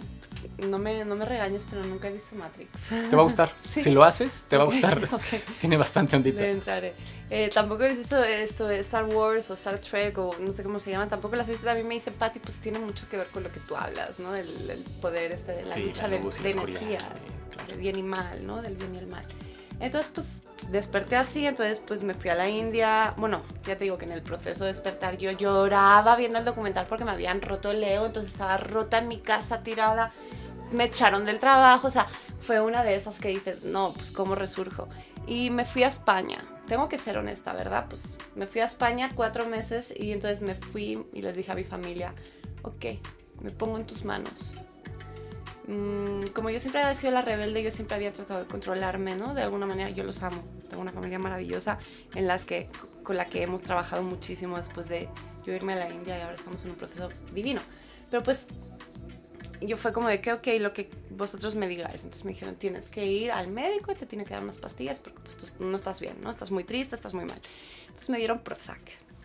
no me, no me regañes, pero nunca he visto Matrix. Te va a gustar. Si lo haces, te va a gustar. Tiene bastante ondita. Le entraré. Eh, tampoco he visto esto de Star Wars o Star Trek o no sé cómo se llaman. Tampoco las he visto. También me dicen, Patty, pues tiene mucho que ver con lo que tú hablas, ¿no? El, poder, este, la lucha de, energías, del bien y mal, ¿no? Del bien y el mal. Entonces, pues desperté así, entonces pues me fui a la India. Bueno, ya te digo que en el proceso de despertar yo lloraba viendo el documental porque me habían roto el Leo, entonces estaba rota en mi casa tirada. Me echaron del trabajo, o sea, fue una de esas que dices, no, pues cómo resurjo. Y me fui a España. Tengo que ser honesta, ¿verdad? Pues me fui a España cuatro meses y entonces me fui y les dije a mi familia, ok, me pongo en tus manos Mm, como yo siempre había sido la rebelde, yo siempre había tratado de controlarme, ¿no? De alguna manera yo los amo. Tengo una familia maravillosa en las que, con la que hemos trabajado muchísimo después de yo irme a la India y ahora estamos en un proceso divino. Pero pues yo fue como de que, ok, lo que vosotros me digáis. Entonces me dijeron, tienes que ir al médico y te tiene que dar unas pastillas porque pues tú no estás bien, ¿no? Estás muy triste, estás muy mal. Entonces me dieron Prozac.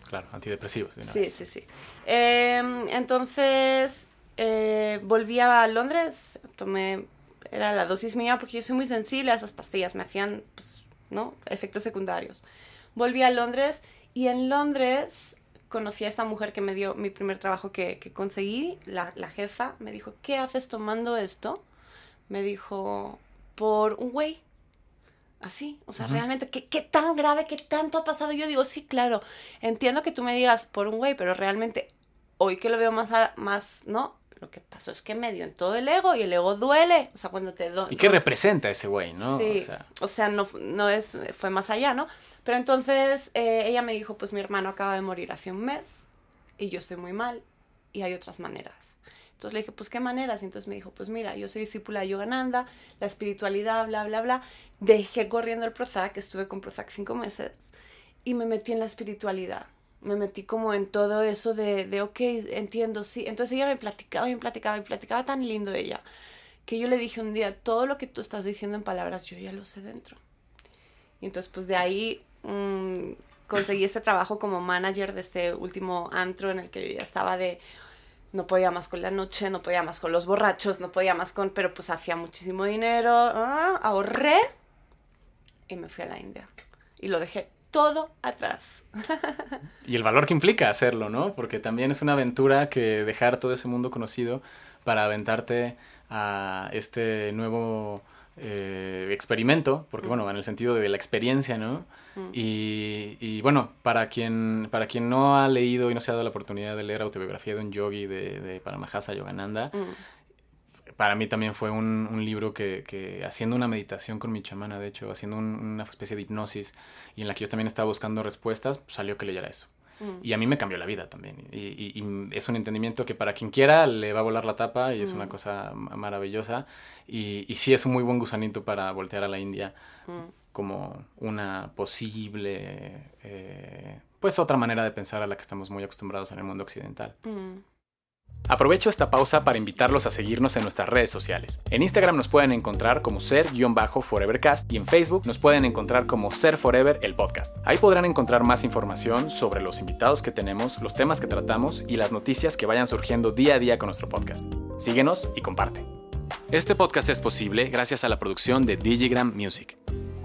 Claro, antidepresivos. sí, sí, sí, em, entonces eh, volví a Londres, tomé, era la dosis mía porque yo soy muy sensible a esas pastillas, me hacían, pues, ¿no? Efectos secundarios. Volví a Londres y en Londres conocí a esta mujer que me dio mi primer trabajo que, que conseguí, la, la, jefa, me dijo, ¿qué haces tomando esto? Me dijo, por un güey. Así, o sea, realmente, ¿qué, ¿qué, tan grave, qué tanto ha pasado? Yo digo, sí, claro, entiendo que tú me digas por un güey, pero realmente, hoy que lo veo más, más, ¿no? Lo que pasó es que me dio en todo el ego y el ego duele. O sea, cuando te ¿Y qué representa ese güey, no? Sí, o sea, o sea, no, no es, fue más allá, ¿no? Pero entonces eh, ella me dijo, pues mi hermano acaba de morir hace un mes y yo estoy muy mal y hay otras maneras. Entonces le dije, pues qué maneras. Y entonces me dijo, pues mira, yo soy discípula de Yogananda, la espiritualidad, bla, bla, bla. Dejé corriendo el Prozac, estuve con Prozac cinco meses y me metí en la espiritualidad me metí como en todo eso de, de, ok, entiendo, sí. Entonces ella me platicaba y me platicaba y platicaba tan lindo ella, que yo le dije un día, todo lo que tú estás diciendo en palabras, yo ya lo sé dentro. Y entonces pues de ahí mm, conseguí este trabajo como manager de este último antro en el que yo ya estaba de, no podía más con la noche, no podía más con los borrachos, no podía más con, pero pues hacía muchísimo dinero, ah, ahorré y me fui a la India. Y lo dejé todo atrás. y el valor que implica hacerlo, ¿no? Porque también es una aventura que dejar todo ese mundo conocido para aventarte a este nuevo eh, experimento, porque bueno, en el sentido de la experiencia, ¿no? Y, y, bueno, para quien, para quien no ha leído y no se ha dado la oportunidad de leer autobiografía de un yogi de, de Paramahasa Yogananda, para mí también fue un, un libro que, que, haciendo una meditación con mi chamana, de hecho, haciendo una especie de hipnosis y en la que yo también estaba buscando respuestas, pues, salió que leyera eso. Y a mí me cambió la vida también. Y, es un entendimiento que para quien quiera le va a volar la tapa y es una cosa maravillosa. Y, sí es un muy buen gusanito para voltear a la India como una posible, eh, pues otra manera de pensar a la que estamos muy acostumbrados en el mundo occidental. Aprovecho esta pausa para invitarlos a seguirnos en nuestras redes sociales. En Instagram nos pueden encontrar como ser-forevercast y en Facebook nos pueden encontrar como Ser Forever el podcast. Ahí podrán encontrar más información sobre los invitados que tenemos, los temas que tratamos y las noticias que vayan surgiendo día a día con nuestro podcast. Síguenos y comparte. Este podcast es posible gracias a la producción de Digigram Music.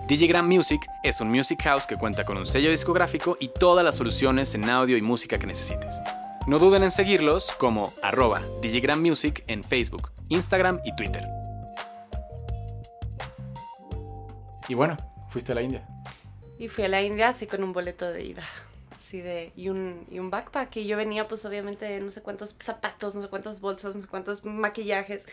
Digigram Music es un music house que cuenta con un sello discográfico y todas las soluciones en audio y música que necesites. No duden en seguirlos como arroba Music en Facebook, Instagram y Twitter. Y bueno, fuiste a la India. Y fui a la India así con un boleto de ida. Así de, y un, y un backpack. Y yo venía pues obviamente no sé cuántos zapatos, no sé cuántas bolsas, no sé cuántos maquillajes.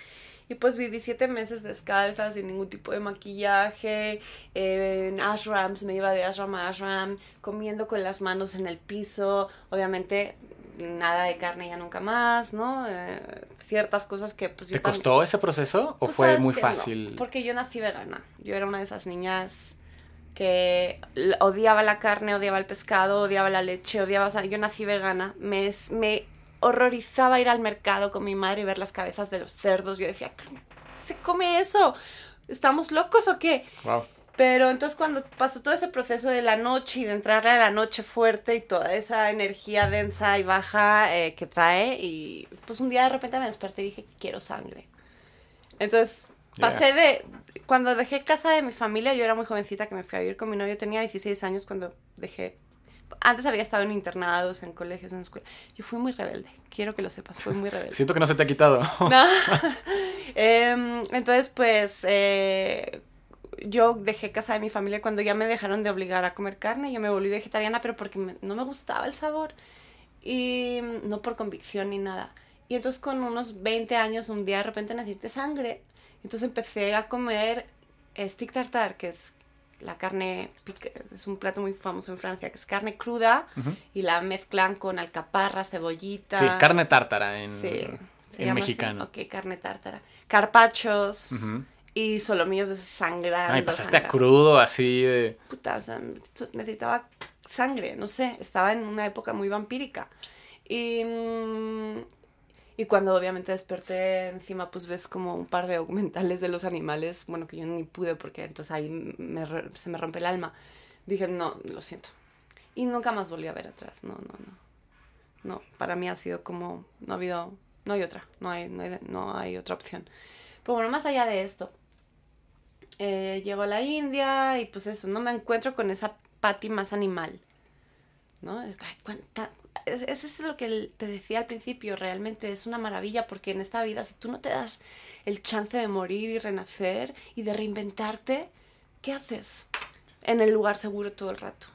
Y pues viví siete meses descalza, sin ningún tipo de maquillaje, en ashrams, me iba de ashram a ashram, comiendo con las manos en el piso, obviamente nada de carne ya nunca más, ¿no? Eh, ciertas cosas que pues ¿Te costó ese proceso o pues, fue muy fácil? porque yo nací vegana. Yo era una de esas niñas que odiaba la carne, odiaba el pescado, odiaba la leche, odiaba... yo nací vegana. Me, me horrorizaba ir al mercado con mi madre y ver las cabezas de los cerdos. Yo decía, ¿se come eso? ¿Estamos locos o qué? Wow. Pero entonces cuando pasó todo ese proceso de la noche y de entrarle a la noche fuerte y toda esa energía densa y baja eh, que trae, y pues un día de repente me desperté y dije, quiero sangre. Entonces pasé de, cuando dejé casa de mi familia, yo era muy jovencita que me fui a vivir con mi novio, tenía 16 años cuando dejé, antes había estado en internados, en colegios, en escuela. Yo fui muy rebelde, quiero que lo sepas, fui muy rebelde. Siento que no se te ha quitado. no. Em, entonces, pues... Eh, yo dejé casa de mi familia cuando ya me dejaron de obligar a comer carne. Yo me volví vegetariana, pero porque no me gustaba el sabor. Y no por convicción ni nada. Y entonces con unos 20 años, un día de repente necesité sangre. Entonces empecé a comer stick tartar, que es la carne, es un plato muy famoso en Francia, que es carne cruda y la mezclan con alcaparras, cebollita. Sí, carne tártara en, en mexicano. Ok, carne tártara. Carpachos y solomillos de sangre. Ay, pasaste a crudo así de... Puta, o sea, necesitaba sangre, no sé, estaba en una época muy vampírica. Y, mm, y cuando obviamente desperté encima, pues ves como un par de documentales de los animales, bueno, que yo ni pude porque entonces ahí me, se me rompe el alma. Dije, no, lo siento. Y nunca más volví a ver atrás, no, no, no. No, para mí ha sido como, no ha habido, no hay otra, no hay, no hay, no hay otra opción. Pero bueno, más allá de esto, eh, llego a la India y pues eso, no me encuentro con esa Patty más animal. ¿No? Eso es lo que te decía al principio, realmente es una maravilla porque en esta vida si tú no te das el chance de morir y renacer y de reinventarte, ¿qué haces en el lugar seguro todo el rato?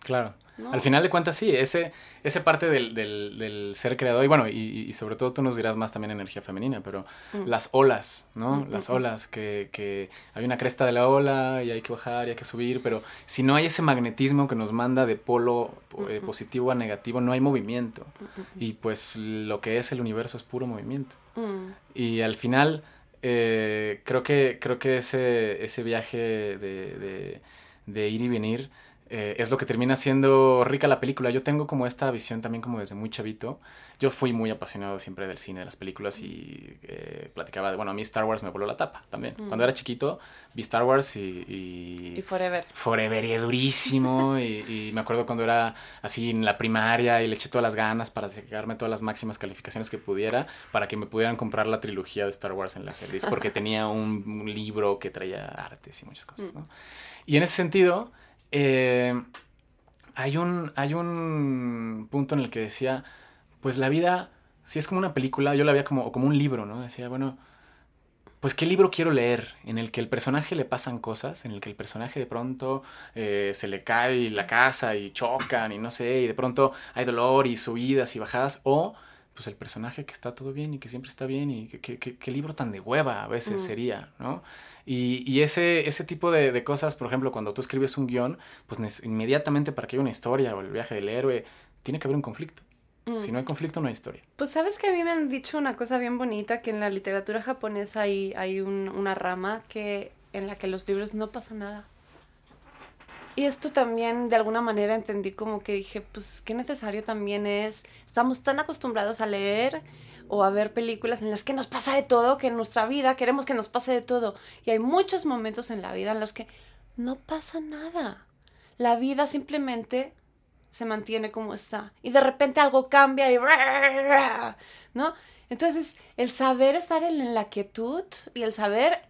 Claro. Al final de cuentas, sí, ese, ese parte del, del, ser creador, y bueno, y, sobre todo tú nos dirás más también energía femenina, pero mm. las olas, ¿no? Mm, las mm, olas, que, que, hay una cresta de la ola y hay que bajar y hay que subir, pero si no hay ese magnetismo que nos manda de polo eh, positivo a negativo, no hay movimiento. Y pues lo que es el universo es puro movimiento. Y al final, eh, creo, que, creo que ese, ese viaje de, de, de ir y venir eh, es lo que termina siendo rica la película. Yo tengo como esta visión también como desde muy chavito. Yo fui muy apasionado siempre del cine, de las películas y eh, platicaba, bueno, a mí Star Wars me voló la tapa también. Mm. Cuando era chiquito vi Star Wars y... Y, Forever. Forever y durísimo y, me acuerdo cuando era así en la primaria y le eché todas las ganas para sacarme todas las máximas calificaciones que pudiera para que me pudieran comprar la trilogía de Star Wars en la serie porque tenía un, libro que traía artes y muchas cosas, mm. ¿no? Y en ese sentido eh, hay, un, hay un punto en el que decía, pues la vida, si es como una película, yo la veía como, como un libro, ¿no? Decía, bueno, pues qué libro quiero leer en el que el personaje le pasan cosas, en el que el personaje de pronto eh, se le cae la casa y chocan y no sé, y de pronto hay dolor y subidas y bajadas, o pues el personaje que está todo bien y que siempre está bien y qué libro tan de hueva a veces mm. sería, ¿no? Y, y ese, ese tipo de, de, cosas, por ejemplo, cuando tú escribes un guion, pues inmediatamente para que haya una historia o el viaje del héroe, tiene que haber un conflicto. Si Mm. no hay conflicto, no hay historia. Pues sabes que a mí me han dicho una cosa bien bonita, que en la literatura japonesa hay, hay un- una rama que, en la que los libros no pasa nada. Y esto también de alguna manera entendí como que dije, pues qué necesario también es, estamos tan acostumbrados a leer o a ver películas en las que nos pasa de todo, que en nuestra vida queremos que nos pase de todo. Y hay muchos momentos en la vida en los que no pasa nada. La vida simplemente se mantiene como está. Y de repente algo cambia y... ¿No? Entonces, el saber estar en la quietud y el saber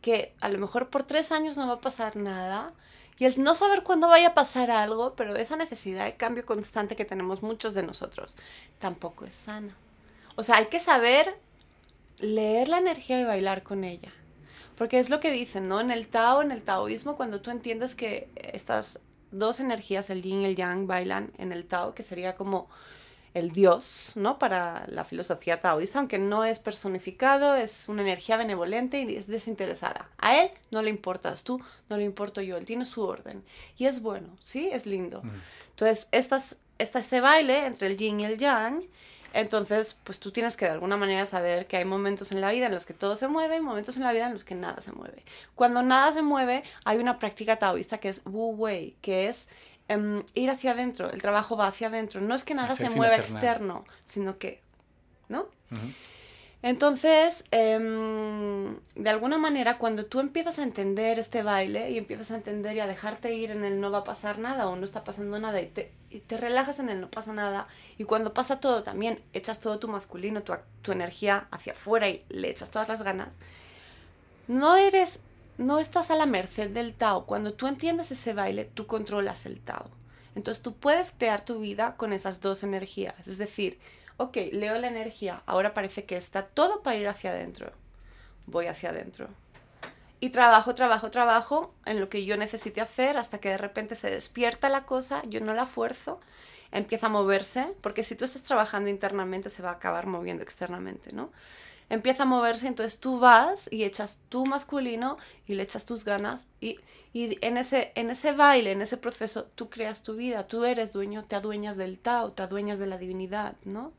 que a lo mejor por tres años no va a pasar nada y el no saber cuándo vaya a pasar algo, pero esa necesidad de cambio constante que tenemos muchos de nosotros, tampoco es sana. O sea, hay que saber leer la energía y bailar con ella. Porque es lo que dicen, ¿no? En el Tao, en el taoísmo, cuando tú entiendes que estas dos energías, el yin y el yang, bailan en el Tao, que sería como el dios, ¿no? Para la filosofía taoísta, aunque no es personificado, es una energía benevolente y es desinteresada. A él no le importas tú, no le importo yo, él tiene su orden. Y es bueno, ¿sí? Es lindo. Entonces, estas, esta, este baile entre el yin y el yang, entonces, pues tú tienes que de alguna manera saber que hay momentos en la vida en los que todo se mueve y momentos en la vida en los que nada se mueve. Cuando nada se mueve, hay una práctica taoísta que es Wu Wei, que es um, ir hacia adentro, el trabajo va hacia adentro. No es que nada Hacer se mueva externo, nada. sino que, ¿no? Entonces, um, de alguna manera, cuando tú empiezas a entender este baile y empiezas a entender y a dejarte ir en el no va a pasar nada o no está pasando nada y te, relajas en el no pasa nada y cuando pasa todo también echas todo tu masculino, tu, tu energía hacia afuera y le echas todas las ganas, no eres, no estás a la merced del Tao. Cuando tú entiendes ese baile, tú controlas el Tao. Entonces tú puedes crear tu vida con esas dos energías. Es decir, ok, leo la energía, ahora parece que está todo para ir hacia adentro. Voy hacia adentro. Y trabajo, trabajo, trabajo en lo que yo necesite hacer hasta que de repente se despierta la cosa, yo no la fuerzo, empieza a moverse, porque si tú estás trabajando internamente se va a acabar moviendo externamente, ¿no? Empieza a moverse, entonces tú vas y echas tu masculino y le echas tus ganas y, y en, ese, en ese baile, en ese proceso, tú creas tu vida, tú eres dueño, te adueñas del Tao, te adueñas de la divinidad, ¿no?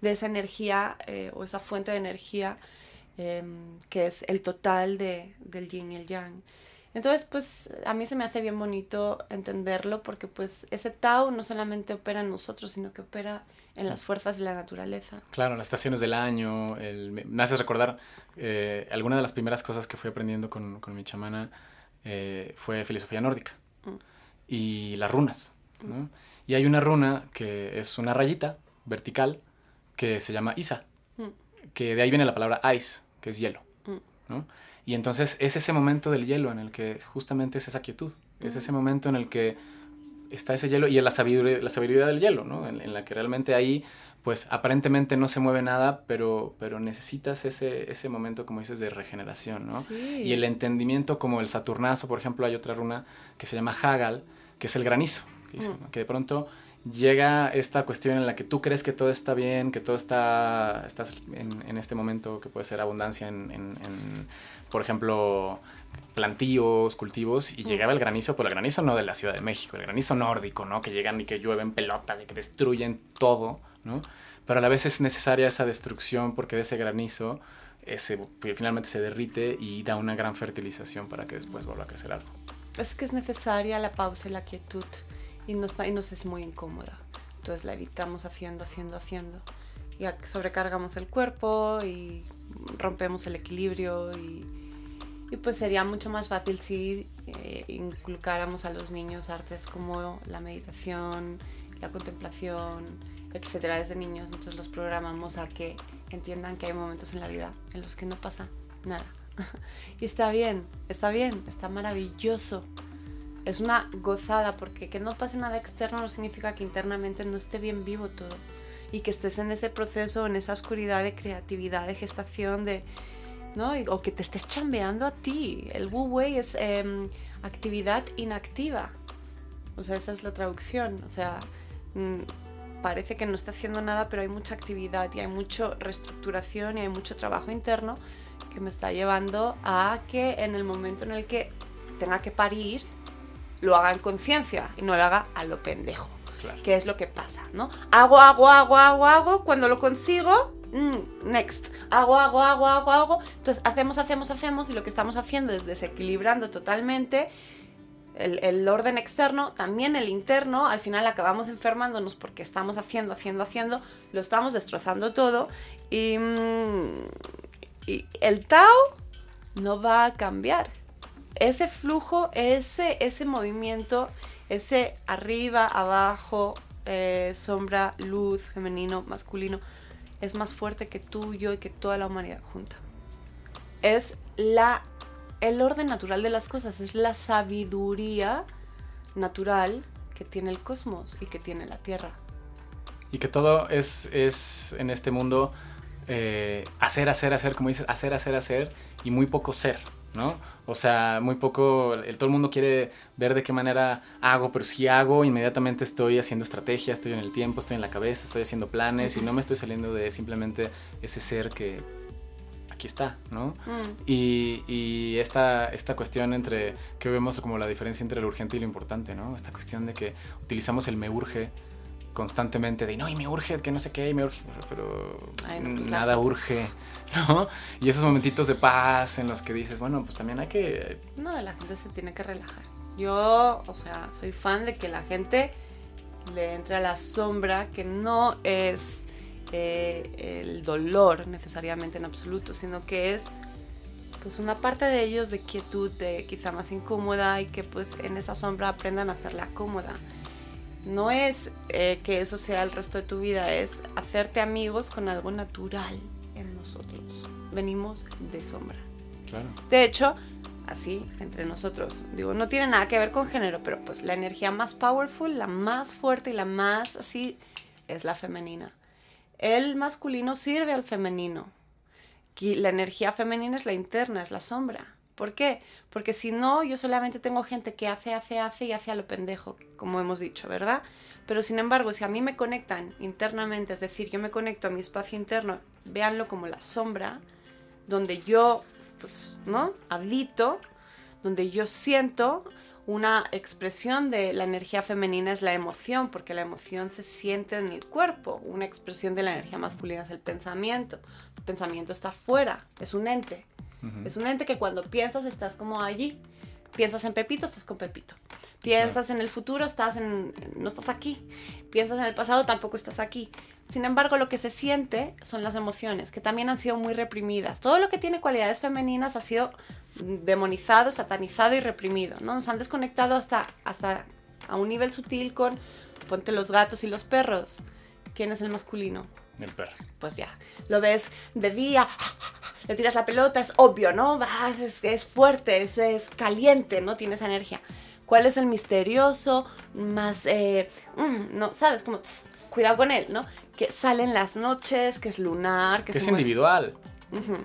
De esa energía eh, o esa fuente de energía eh, que es el total de, del yin y el yang. Entonces, pues a mí se me hace bien bonito entenderlo porque pues ese Tao no solamente opera en nosotros, sino que opera en las fuerzas de la naturaleza. Claro, las estaciones del año, el, me, me hace recordar eh, alguna de las primeras cosas que fui aprendiendo con, con mi chamana eh, fue filosofía nórdica mm. y las runas. ¿no? Mm. Y hay una runa que es una rayita vertical que se llama Isa, mm. que de ahí viene la palabra ice, que es hielo. ¿no? Y entonces es ese momento del hielo en el que justamente es esa quietud, es ese momento en el que está ese hielo y la sabiduría, la sabiduría del hielo, ¿no? En, en, la que realmente ahí, pues aparentemente no se mueve nada, pero, pero necesitas ese, ese momento, como dices, de regeneración, ¿no? Sí. Y el entendimiento como el Saturnazo, por ejemplo, hay otra runa que se llama Hagal, que es el granizo, que, dice, mm. ¿no? que de pronto llega esta cuestión en la que tú crees que todo está bien, que todo está, estás en, en este momento que puede ser abundancia en, en, en por ejemplo, plantíos, cultivos, y llegaba el granizo, pero el granizo no de la Ciudad de México, el granizo nórdico, ¿no? Que llegan y que llueven pelotas y que destruyen todo, ¿no? Pero a la vez es necesaria esa destrucción porque de ese granizo ese, finalmente se derrite y da una gran fertilización para que después vuelva a crecer algo. Es que es necesaria la pausa y la quietud y nos, y nos es muy incómoda. Entonces la evitamos haciendo, haciendo, haciendo. Y sobrecargamos el cuerpo y rompemos el equilibrio y, y pues sería mucho más fácil si eh, inculcáramos a los niños artes como la meditación, la contemplación, etcétera, desde niños. Entonces los programamos a que entiendan que hay momentos en la vida en los que no pasa nada. y está bien, está bien, está maravilloso. Es una gozada porque que no pase nada externo no significa que internamente no esté bien vivo todo y que estés en ese proceso, en esa oscuridad de creatividad, de gestación, de, ¿no? o que te estés chambeando a ti. El Wu Wei es eh, actividad inactiva. O sea, esa es la traducción. O sea, mmm, parece que no está haciendo nada, pero hay mucha actividad y hay mucha reestructuración y hay mucho trabajo interno que me está llevando a que en el momento en el que tenga que parir, lo haga en conciencia y no lo haga a lo pendejo. ¿Qué es lo que pasa, no? Hago, hago, hago, hago, hago, cuando lo consigo, mm, next, hago, hago, hago, hago, hago. Entonces hacemos, hacemos, hacemos y lo que estamos haciendo es desequilibrando totalmente el, orden externo, también el interno, al final acabamos enfermándonos porque estamos haciendo, haciendo, haciendo, lo estamos destrozando todo y, mm, el Tao no va a cambiar. Ese flujo, ese, ese movimiento, ese arriba, abajo, eh, sombra, luz, femenino, masculino, es más fuerte que tú, yo y que toda la humanidad junta. Es la el orden natural de las cosas, es la sabiduría natural que tiene el cosmos y que tiene la Tierra. Y que todo es, es en este mundo eh, hacer, hacer, hacer, como dices, hacer, hacer, hacer y muy poco ser, ¿no? O sea, muy poco, el, todo el mundo quiere ver de qué manera hago, pero si hago, inmediatamente estoy haciendo estrategia, estoy en el tiempo, estoy en la cabeza, estoy haciendo planes y no me estoy saliendo de simplemente ese ser que aquí está, ¿no? Mm. Y, esta, esta cuestión entre, que vemos como la diferencia entre lo urgente y lo importante, ¿no? Esta cuestión de que utilizamos el me urge constantemente de no, y me urge, que no sé qué, y me urge, pero pues nada urge, ¿no? Y esos momentitos de paz en los que dices, bueno, pues también hay que... No, la gente se tiene que relajar. Yo, o sea, soy fan de que la gente le entre a la sombra, que no es el dolor necesariamente en absoluto, sino que es pues una parte de ellos de quietud, de quizá más incómoda y que pues en esa sombra aprendan a hacerla cómoda. No es eh, que eso sea el resto de tu vida, es hacerte amigos con algo natural en nosotros. Venimos de sombra. De hecho, así entre nosotros, digo, no tiene nada que ver con género, pero pues la energía más powerful, la más fuerte y la más así es la femenina. El masculino sirve al femenino. La energía femenina es la interna, es la sombra. ¿Por qué? Porque si no, yo solamente tengo gente que hace, hace, hace y hace a lo pendejo, como hemos dicho, ¿verdad? Pero sin embargo, si a mí me conectan internamente, es decir, yo me conecto a mi espacio interno, véanlo como la sombra, donde yo, pues, ¿no? Habito, donde yo siento, una expresión de la energía femenina es la emoción, porque la emoción se siente en el cuerpo. Una expresión de la energía masculina es el pensamiento. El pensamiento está fuera, es un ente. Es un ente que cuando piensas estás como allí. Piensas en Pepito, estás con Pepito. Piensas en el futuro, estás en, no estás aquí. Piensas en el pasado, tampoco estás aquí. Sin embargo, lo que se siente son las emociones, que también han sido muy reprimidas. Todo lo que tiene cualidades femeninas ha sido demonizado, satanizado y reprimido. ¿no? Nos han desconectado hasta, hasta a un nivel sutil con ponte los gatos y los perros. ¿Quién es el masculino? El perro. Pues ya, lo ves de día, le tiras la pelota, es obvio, ¿no? Vas, es, es fuerte, es, es, caliente, ¿no? Tiene esa energía. ¿Cuál es el misterioso? Más, eh, mm, no, ¿sabes? Como, cuidado con él, ¿no? que sale en las noches, que es lunar, que, es individual.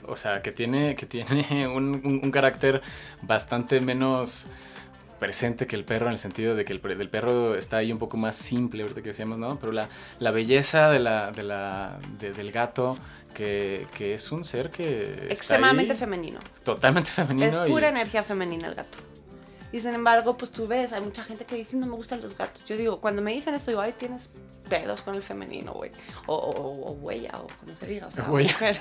O sea, que tiene, que tiene un, carácter bastante menos presente que el perro en el sentido de que el, perro está ahí un poco más simple, ahorita que decíamos, ¿no? Pero la, la belleza de la, de la, del gato, que, que, es un ser que... Extremadamente femenino. Totalmente femenino. Es pura energía femenina el gato. Y sin embargo, pues tú ves, hay mucha gente que dice, no me gustan los gatos. Yo digo, cuando me dicen eso, digo, ay, tienes pedos con el femenino, güey. O, o, huella, o como se diga, o sea, mujer.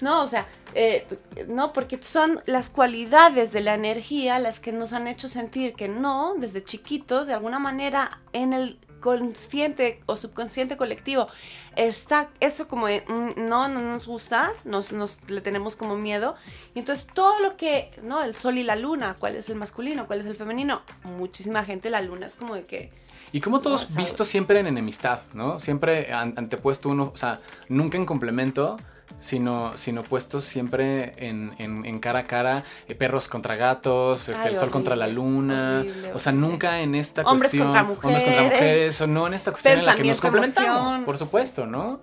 No, o sea, eh, no, porque son las cualidades de la energía las que nos han hecho sentir que no, desde chiquitos, de alguna manera, en el consciente o subconsciente colectivo está eso como mm, no, no nos gusta, nos, nos, le tenemos como miedo. Y entonces todo lo que, ¿no? El sol y la luna, ¿cuál es el masculino? ¿Cuál es el femenino? Muchísima gente la luna es como de que y como todos vistos siempre en enemistad, ¿no? Siempre antepuesto uno, o sea, nunca en complemento, sino, sino puestos siempre en, en, cara a cara, eh, perros contra gatos, este, el sol contra la luna, o sea, nunca en esta hombres cuestión, contra mujeres, hombres contra mujeres, o no en esta cuestión en la que nos complementamos, por supuesto, ¿no?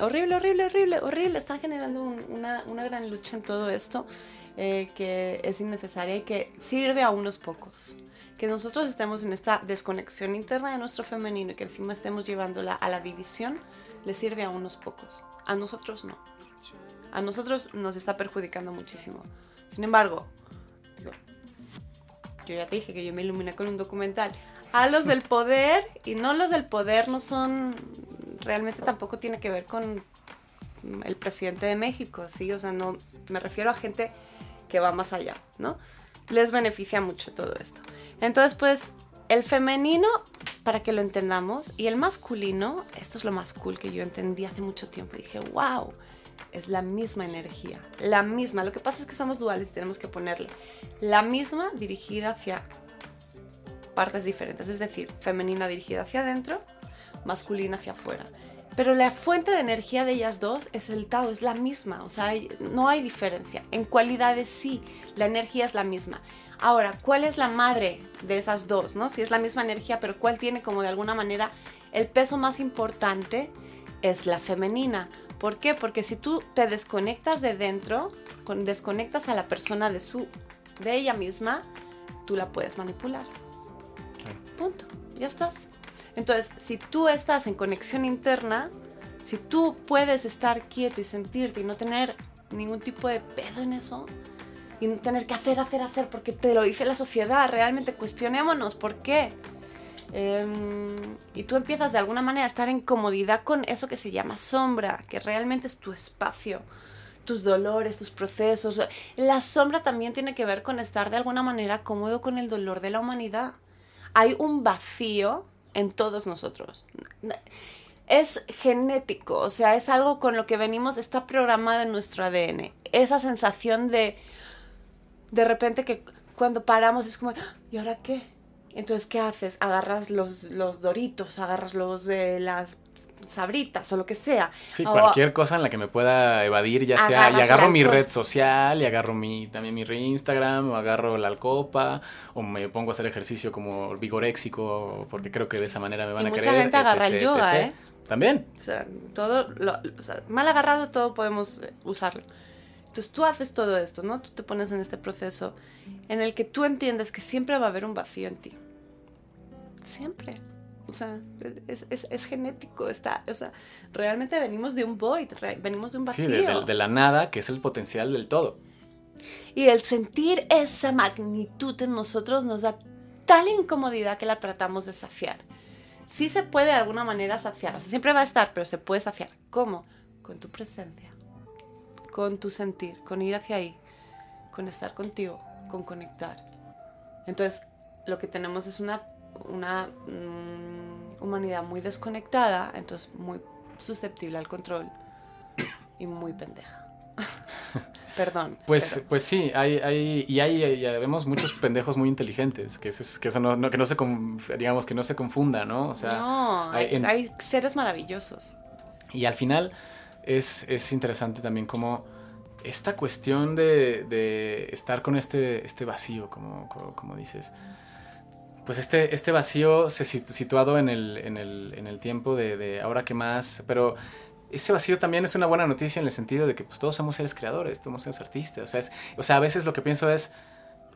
Horrible, horrible, horrible, horrible, están generando una, una, gran lucha en todo esto eh, que es innecesaria y que sirve a unos pocos. Que nosotros estemos en esta desconexión interna de nuestro femenino y que encima estemos llevándola a la división, le sirve a unos pocos. A nosotros no. A nosotros nos está perjudicando muchísimo. Sin embargo, yo ya te dije que yo me iluminé con un documental. a los del poder y no los del poder no son, realmente tampoco tiene que ver con el presidente de México, ¿sí? O sea, no, me refiero a gente que va más allá, ¿no? Les beneficia mucho todo esto. Entonces, pues, el femenino, para que lo entendamos, y el masculino, esto es lo más cool que yo entendí hace mucho tiempo. dije, wow, es la misma energía, la misma. Lo que pasa es que somos duales y tenemos que ponerle la misma dirigida hacia partes diferentes, es decir, femenina dirigida hacia adentro, masculina hacia afuera. Pero la fuente de energía de ellas dos es el Tao, es la misma, o sea, no hay diferencia. En cualidades sí, la energía es la misma. Ahora, ¿cuál es la madre de esas dos? ¿no? Si es la misma energía, pero cuál tiene como de alguna manera el peso más importante es la femenina. ¿Por qué? Porque si tú te desconectas de dentro, desconectas a la persona de su de ella misma, tú la puedes manipular. Punto. Ya estás. Entonces, si tú estás en conexión interna, si tú puedes estar quieto y sentirte y no tener ningún tipo de pedo en eso, y no tener que hacer, hacer, hacer, porque te lo dice la sociedad, realmente cuestionémonos por qué. Em, y tú empiezas de alguna manera a estar en comodidad con eso que se llama sombra, que realmente es tu espacio, tus dolores, tus procesos. La sombra también tiene que ver con estar de alguna manera cómodo con el dolor de la humanidad. Hay un vacío en todos nosotros. Es genético, o sea, es algo con lo que venimos, está programado en nuestro ADN. Esa sensación de, de repente que cuando paramos es como, ¿y ahora qué? Entonces, ¿qué haces? Agarras los, los doritos, agarras los de las sabritas o lo que sea. Sí, cualquier cosa en la que me pueda evadir, ya sea, y agarro mi red social, y agarro mi, también mi Instagram, o agarro la alcopa, o me pongo a hacer ejercicio como vigoréxico, porque creo que de esa manera me van y a mucha querer. Mucha gente agarra el yoga, ¿eh? También. O sea, todo, lo, o sea, mal agarrado todo podemos eh, usarlo. Entonces tú haces todo esto, ¿no? Tú te pones en este proceso en el que tú entiendes que siempre va a haber un vacío en ti. Siempre. O sea, es, es, es, genético, está, o sea, realmente venimos de un void, venimos de un vacío. Sí, de, de, la nada, que es el potencial del todo. Y el sentir esa magnitud en nosotros nos da tal incomodidad que la tratamos de saciar. Sí se puede de alguna manera saciar, o sea, siempre va a estar, pero se puede saciar. ¿Cómo? Con tu presencia, con tu sentir, con ir hacia ahí, con estar contigo, con conectar. Entonces, lo que tenemos es una una mm, humanidad muy desconectada, entonces muy susceptible al control y muy pendeja. Perdón. Pues, pues sí, hay, hay, y hay, ya vemos muchos pendejos muy inteligentes, que, eso, que, eso no, que no se, digamos, que no se confunda, ¿no? O sea, no, hay, seres maravillosos. Y al final es, es interesante también como esta cuestión de, de, estar con este, este vacío, como, como dices. Pues este, este vacío se situado en el, en el, en el tiempo de, ahora que más, pero ese vacío también es una buena noticia en el sentido de que pues, todos somos seres creadores, todos somos artistas, o sea, es, o sea, a veces lo que pienso es,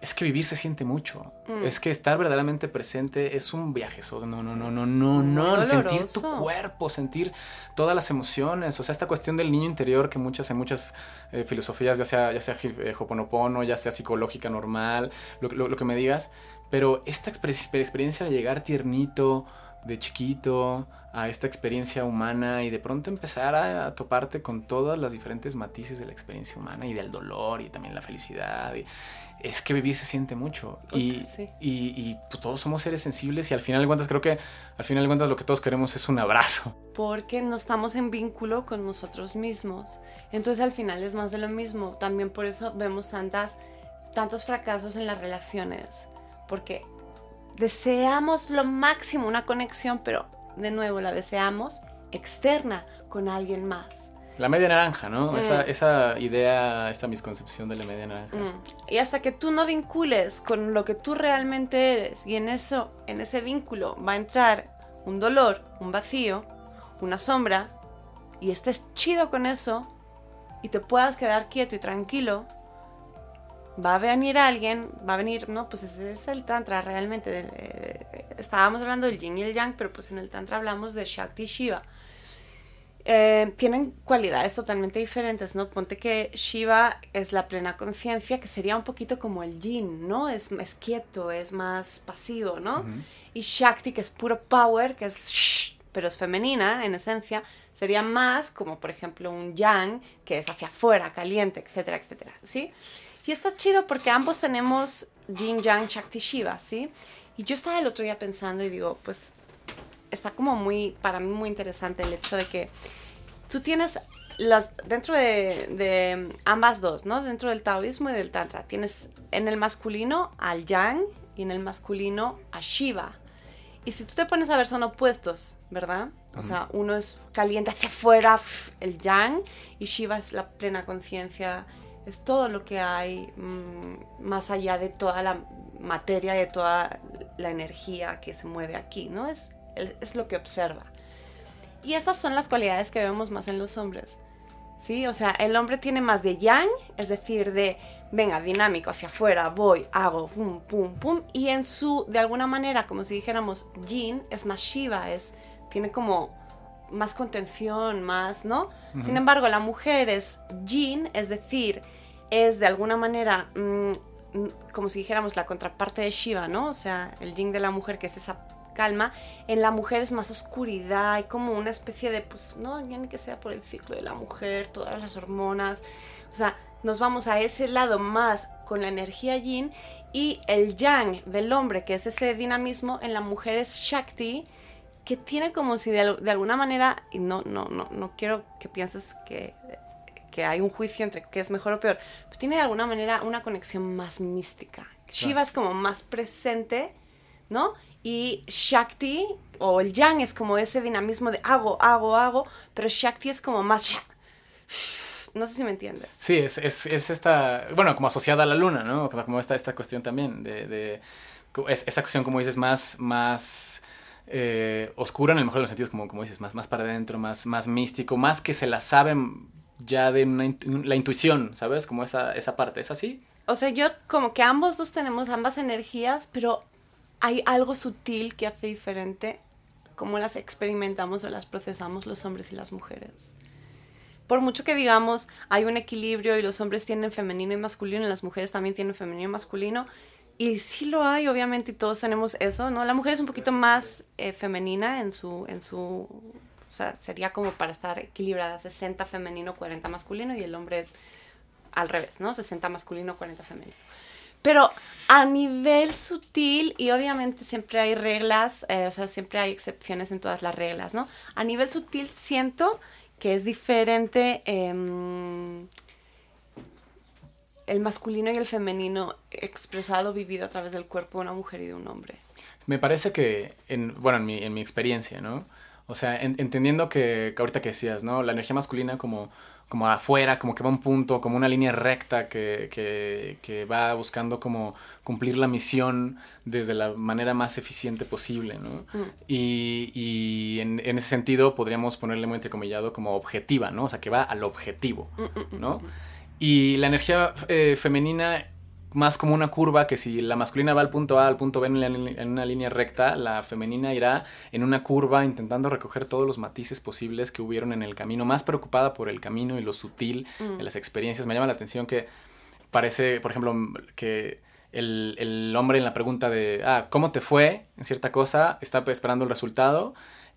es que vivir se siente mucho. Mm. Es que estar verdaderamente presente es un viaje. No, no, no, no, no, no. Sentir tu cuerpo, sentir todas las emociones. O sea, esta cuestión del niño interior que muchas, en muchas eh, filosofías, ya sea, ya sea eh, hoponopono, ya sea psicológica normal, lo, lo, lo que me digas, pero esta experiencia de llegar tiernito, de chiquito, a esta experiencia humana y de pronto empezar a, toparte con todas las diferentes matices de la experiencia humana y del dolor y también la felicidad. Es que vivir se siente mucho y, y, pues, todos somos seres sensibles y al final de cuentas creo que al final de cuentas lo que todos queremos es un abrazo. Porque no estamos en vínculo con nosotros mismos. Entonces al final es más de lo mismo. También por eso vemos tantas, tantos fracasos en las relaciones porque deseamos lo máximo, una conexión, pero de nuevo la deseamos externa con alguien más. La media naranja, ¿no? Mm. Esa, idea, esta misconcepción de la media naranja. Mm. Y hasta que tú no vincules con lo que tú realmente eres y en eso, en ese vínculo va a entrar un dolor, un vacío, una sombra y estés chido con eso y te puedas quedar quieto y tranquilo, va a venir alguien, va a venir, no, pues ese es el tantra realmente. Eh, estábamos hablando del yin y el yang, pero pues en el tantra hablamos de Shakti Shiva. Eh, tienen cualidades totalmente diferentes, ¿no? Ponte que Shiva es la plena conciencia, que sería un poquito como el yin, ¿no? Es, es quieto, es más pasivo, ¿no? Y Shakti, que es puro power, que es shh, pero es femenina en esencia, sería más como, por ejemplo, un yang, que es hacia afuera, caliente, etcétera, etcétera, ¿sí? Y está chido porque ambos tenemos yin, yang, Shakti, Shiva, ¿sí? Y yo estaba el otro día pensando y digo, pues está como muy, para mí muy interesante el hecho de que tú tienes las, dentro de, de, ambas dos, ¿no? Dentro del taoísmo y del tantra, tienes en el masculino al yang y en el masculino a Shiva. Y si tú te pones a ver, son opuestos, ¿verdad? O sea, uno es caliente hacia afuera, el yang, y Shiva es la plena conciencia, es todo lo que hay mmm, más allá de toda la materia, de toda la energía que se mueve aquí, ¿no? Es es lo que observa. Y esas son las cualidades que vemos más en los hombres. ¿Sí? O sea, el hombre tiene más de yang, es decir, de, venga, dinámico, hacia afuera, voy, hago, pum, pum, pum. Y en su, de alguna manera, como si dijéramos, yin es más Shiva, es, tiene como más contención, más, ¿no? Sin embargo, la mujer es yin, es decir, es de alguna manera, mmm, como si dijéramos, la contraparte de Shiva, ¿no? O sea, el yin de la mujer, que es esa calma. En la mujer es más oscuridad, hay como una especie de, pues, no, ya ni que sea por el ciclo de la mujer, todas las hormonas. O sea, nos vamos a ese lado más con la energía yin y el yang del hombre, que es ese dinamismo, en la mujer es Shakti, que tiene como si de, alguna manera, y no, no, no, no quiero que pienses que, que hay un juicio entre qué es mejor o peor, pues tiene de alguna manera una conexión más mística. Shiva es como más presente, ¿no? Y Shakti o el Yang es como ese dinamismo de hago, hago, hago, pero Shakti es como más... No sé si me entiendes. Sí, es, es, es esta, bueno, como asociada a la luna, ¿no? Como esta, esta cuestión también de, de es, esta cuestión, como dices, más, más eh, oscura en el mejor de los sentidos, como, como dices, más, más para adentro, más, más místico, más que se la saben ya de una, la intuición, ¿sabes? Como esa, esa parte, ¿es así? O sea, yo como que ambos dos tenemos ambas energías, pero hay algo sutil que hace diferente cómo las experimentamos o las procesamos los hombres y las mujeres. Por mucho que digamos hay un equilibrio y los hombres tienen femenino y masculino y las mujeres también tienen femenino y masculino, y sí lo hay, obviamente, y todos tenemos eso, ¿no? La mujer es un poquito más eh, femenina en su, en su, o sea, sería como para estar equilibrada, 60 femenino, 40 masculino, y el hombre es al revés, ¿no? 60 masculino, 40 femenino. Pero a nivel sutil, y obviamente siempre hay reglas, eh, o sea, siempre hay excepciones en todas las reglas, ¿no? A nivel sutil siento que es diferente em, el masculino y el femenino expresado, vivido a través del cuerpo de una mujer y de un hombre. Me parece que, en, bueno, en mi, en mi experiencia, ¿no? O sea, entendiendo que, que, ahorita que decías, ¿no? La energía masculina como como afuera, como que va un punto, como una línea recta que, que, que, va buscando como cumplir la misión desde la manera más eficiente posible, ¿no? Mm. Y, y en, en, ese sentido podríamos ponerle muy entrecomillado como objetiva, ¿no? O sea, que va al objetivo, mm, mm, ¿no? Y la energía eh, femenina más como una curva que si la masculina va al punto A, al punto B en, una línea recta, la femenina irá en una curva intentando recoger todos los matices posibles que hubieron en el camino, más preocupada por el camino y lo sutil de mm. las experiencias. Me llama la atención que parece, por ejemplo, que el, el hombre en la pregunta de, ah, ¿cómo te fue en cierta cosa? Está esperando el resultado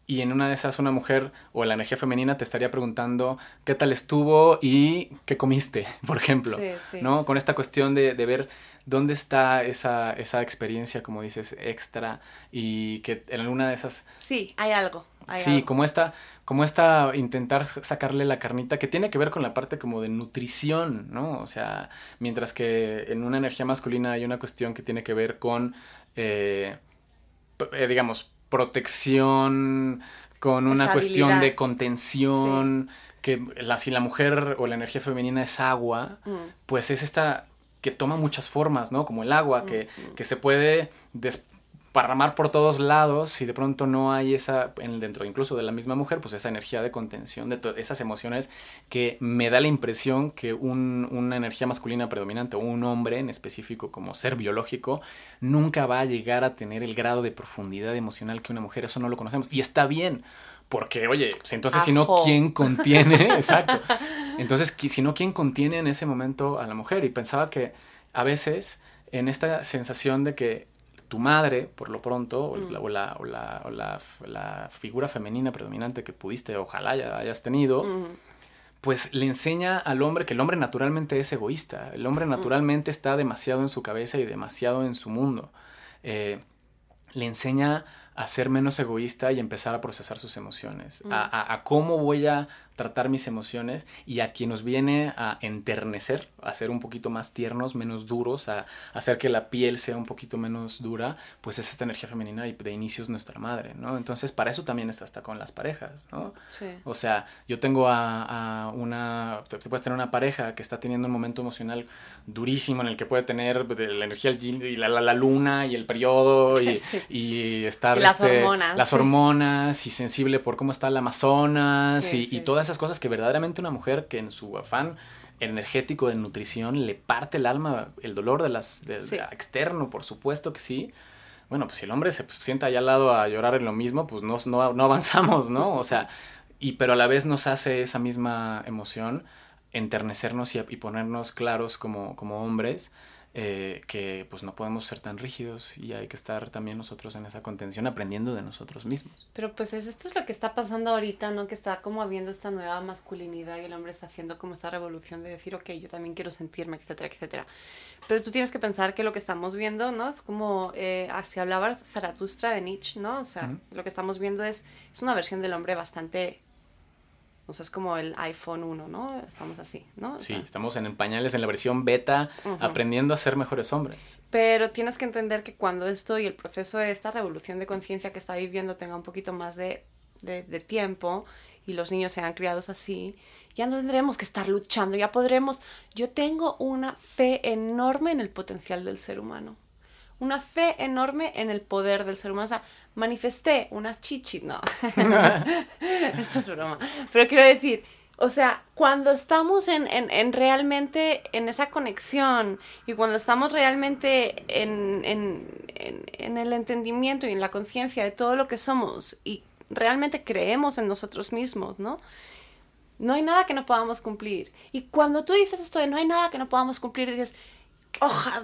y en una de esas una mujer o la energía femenina te estaría preguntando qué tal estuvo y qué comiste, por ejemplo, ¿no? Con esta cuestión de, de, ver dónde está esa, esa experiencia, como dices, extra y que en alguna de esas... Sí, hay algo. sí, como esta, como esta intentar sacarle la carnita que tiene que ver con la parte como de nutrición, ¿no? O sea, mientras que en una energía masculina hay una cuestión que tiene que ver con, eh, eh digamos, protección, con una cuestión de contención, que la, si la mujer o la energía femenina es agua, mm. pues es esta que toma muchas formas, ¿no? Como el agua, que, mm, mm. que, se puede parramar por todos lados y de pronto no hay esa, en, dentro incluso de la misma mujer, pues esa energía de contención, de esas emociones que me da la impresión que un, una energía masculina predominante o un hombre en específico como ser biológico nunca va a llegar a tener el grado de profundidad emocional que una mujer, eso no lo conocemos y está bien. Porque, oye, pues entonces si no, ¿quién contiene? Exacto. Entonces, si no, ¿quién contiene en ese momento a la mujer? Y pensaba que a veces en esta sensación de que tu madre, por lo pronto, o, la, o, la, figura femenina predominante que pudiste, ojalá ya hayas tenido, pues le enseña al hombre que el hombre naturalmente es egoísta, el hombre naturalmente está demasiado en su cabeza y demasiado en su mundo. Eh, le enseña a ser menos egoísta y empezar a procesar sus emociones, a, cómo voy a tratar mis emociones y a quien nos viene a enternecer, a ser un poquito más tiernos, menos duros, a, hacer que la piel sea un poquito menos dura, pues es esta energía femenina y de inicio es nuestra madre, ¿no? Entonces, para eso también está hasta con las parejas, ¿no? Sí. O sea, yo tengo a, una, te puedes tener una pareja que está teniendo un momento emocional durísimo en el que puede tener la energía y la, la, luna y el periodo y, y estar... las este, hormonas. Las hormonas y sensible por cómo está el Amazonas y, y todas esas cosas que verdaderamente una mujer que en su afán energético de nutrición le parte el alma, el dolor de las de, externo, por supuesto que sí. Bueno, pues si el hombre se pues, sienta allá al lado a llorar en lo mismo, pues no, no, no avanzamos, ¿no? O sea, y pero a la vez nos hace esa misma emoción enternecernos y, y ponernos claros como, como hombres eh, que pues no podemos ser tan rígidos y hay que estar también nosotros en esa contención aprendiendo de nosotros mismos. Pero pues esto es lo que está pasando ahorita, ¿no? Que está como habiendo esta nueva masculinidad y el hombre está haciendo como esta revolución de decir, ok, yo también quiero sentirme, etcétera, etcétera. Pero tú tienes que pensar que lo que estamos viendo, ¿no? Es como, eh, así hablaba Zaratustra de Nietzsche, ¿no? O sea, lo que estamos viendo es, es una versión del hombre bastante o sea, es como el iPhone 1, ¿no? Estamos así, ¿no? sí, estamos en pañales en la versión beta, aprendiendo a ser mejores hombres. Pero tienes que entender que cuando esto y el proceso de esta revolución de conciencia que está viviendo tenga un poquito más de, de, de tiempo y los niños sean criados así, ya no tendremos que estar luchando, ya podremos... Yo tengo una fe enorme en el potencial del ser humano una fe enorme en el poder del ser humano. O sea, manifesté unas chichis, no. Esto es broma. Pero quiero decir, o sea, cuando estamos en, en, realmente en esa conexión y cuando estamos realmente en, en el entendimiento y en la conciencia de todo lo que somos y realmente creemos en nosotros mismos, ¿no? No hay nada que no podamos cumplir. Y cuando tú dices esto de no hay nada que no podamos cumplir, dices, oja,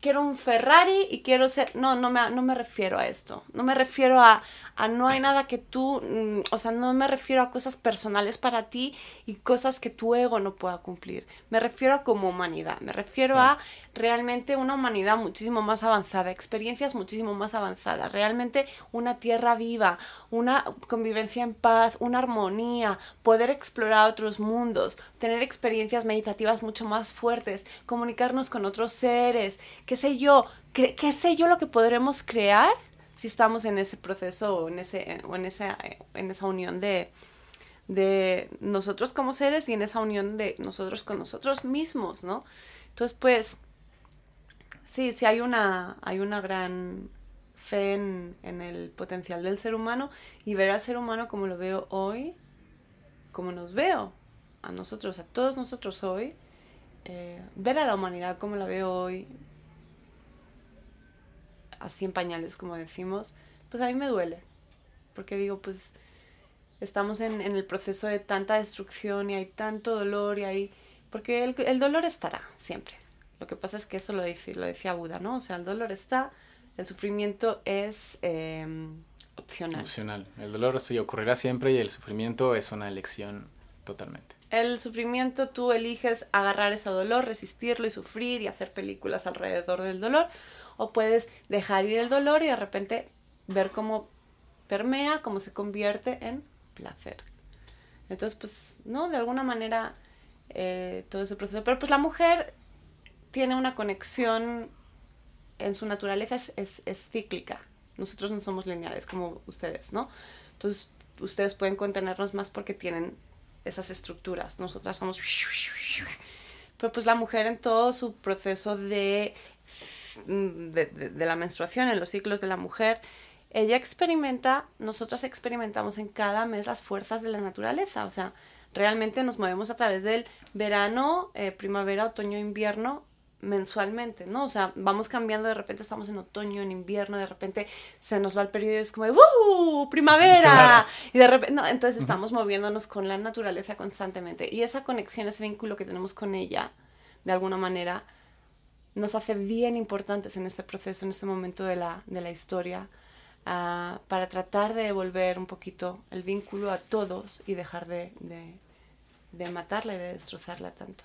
quiero un Ferrari y quiero ser... No, no me, no me refiero a esto. No me refiero a, a no hay nada que tú... Mm, o sea, no me refiero a cosas personales para ti y cosas que tu ego no pueda cumplir. Me refiero a como humanidad. Me refiero a realmente una humanidad muchísimo más avanzada, experiencias muchísimo más avanzadas. Realmente una tierra viva, una convivencia en paz, una armonía, poder explorar otros mundos, tener experiencias meditativas mucho más fuertes, comunicarnos con otros seres, qué sé yo, qué, sé yo lo que podremos crear si estamos en ese proceso o en, ese, o en, esa, en esa unión de, de nosotros como seres y en esa unión de nosotros con nosotros mismos, ¿no? Entonces, pues, sí, sí hay una, hay una gran fe en, en, el potencial del ser humano y ver al ser humano como lo veo hoy, como nos veo a nosotros, a todos nosotros hoy, eh, ver a la humanidad como la veo hoy, así en pañales como decimos, pues a mí me duele. Porque digo, pues estamos en, el proceso de tanta destrucción y hay tanto dolor y hay... Porque el, dolor estará siempre. Lo que pasa es que eso lo, dice, lo decía Buda, ¿no? O sea, el dolor está, el sufrimiento es em, opcional. Opcional. El dolor sí ocurrirá siempre y el sufrimiento es una elección totalmente. El sufrimiento tú eliges agarrar ese dolor, resistirlo y sufrir y hacer películas alrededor del dolor. O puedes dejar ir el dolor y de repente ver cómo permea, cómo se convierte en placer. Entonces, pues, ¿no? De alguna manera, eh, todo ese proceso. Pero pues la mujer tiene una conexión en su naturaleza, es, es, cíclica. Nosotros no somos lineales como ustedes, ¿no? Entonces, ustedes pueden contenernos más porque tienen esas estructuras. Nosotras somos... Pero pues la mujer en todo su proceso de, de, de, la menstruación, en los ciclos de la mujer, ella experimenta, nosotras experimentamos en cada mes las fuerzas de la naturaleza. O sea, realmente nos movemos a través del verano, eh, primavera, otoño, invierno, mensualmente, ¿no? O sea, vamos cambiando, de repente estamos en otoño, en invierno, de repente se nos va el periodo y es como, ¡uh! ¡Primavera! Y de repente, no, entonces estamos moviéndonos con la naturaleza constantemente. Y esa conexión, ese vínculo que tenemos con ella, de alguna manera, nos hace bien importantes en este proceso, en este momento de la, de la historia, uh, para tratar de devolver un poquito el vínculo a todos y dejar de, de, de matarla y de destrozarla tanto.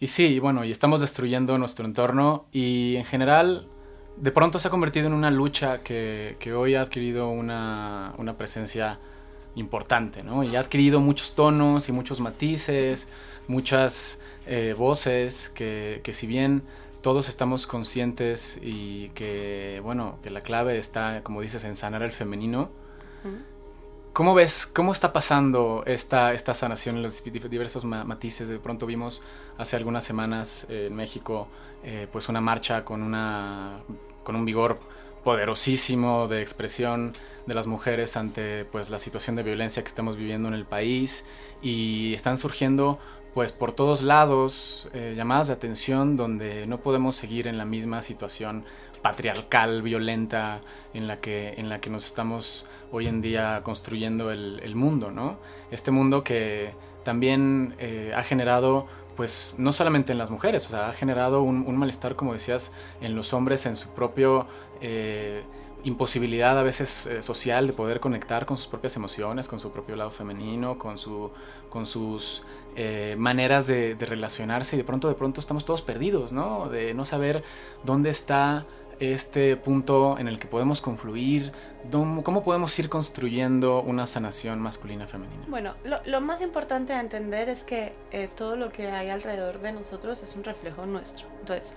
Y sí, bueno, y estamos destruyendo nuestro entorno y en general de pronto se ha convertido en una lucha que, que hoy ha adquirido una, una, presencia importante, ¿no? Y ha adquirido muchos tonos y muchos matices, muchas eh, voces que, que si bien todos estamos conscientes y que, bueno, que la clave está, como dices, en sanar el femenino. ¿Cómo ves, cómo está pasando esta, esta sanación en los diversos matices? De pronto vimos hace algunas semanas en México eh, pues una marcha con, una, con un vigor poderosísimo de expresión de las mujeres ante pues la situación de violencia que estamos viviendo en el país y están surgiendo pues por todos lados eh, llamadas de atención donde no podemos seguir en la misma situación patriarcal, violenta en la que, en la que nos estamos hoy en día construyendo el, mundo, ¿no? Este mundo que también eh, ha generado pues no solamente en las mujeres, o sea, ha generado un, malestar, como decías, en los hombres, en su propio eh, imposibilidad a veces eh, social de poder conectar con sus propias emociones, con su propio lado femenino, con, su, con sus maneras de, relacionarse y de pronto de pronto estamos todos perdidos, ¿no? De no saber dónde está este punto en el que podemos confluir, cómo podemos ir construyendo una sanación masculina-femenina. Bueno, lo, más importante a entender es que eh, todo lo que hay alrededor de nosotros es un reflejo nuestro. Entonces,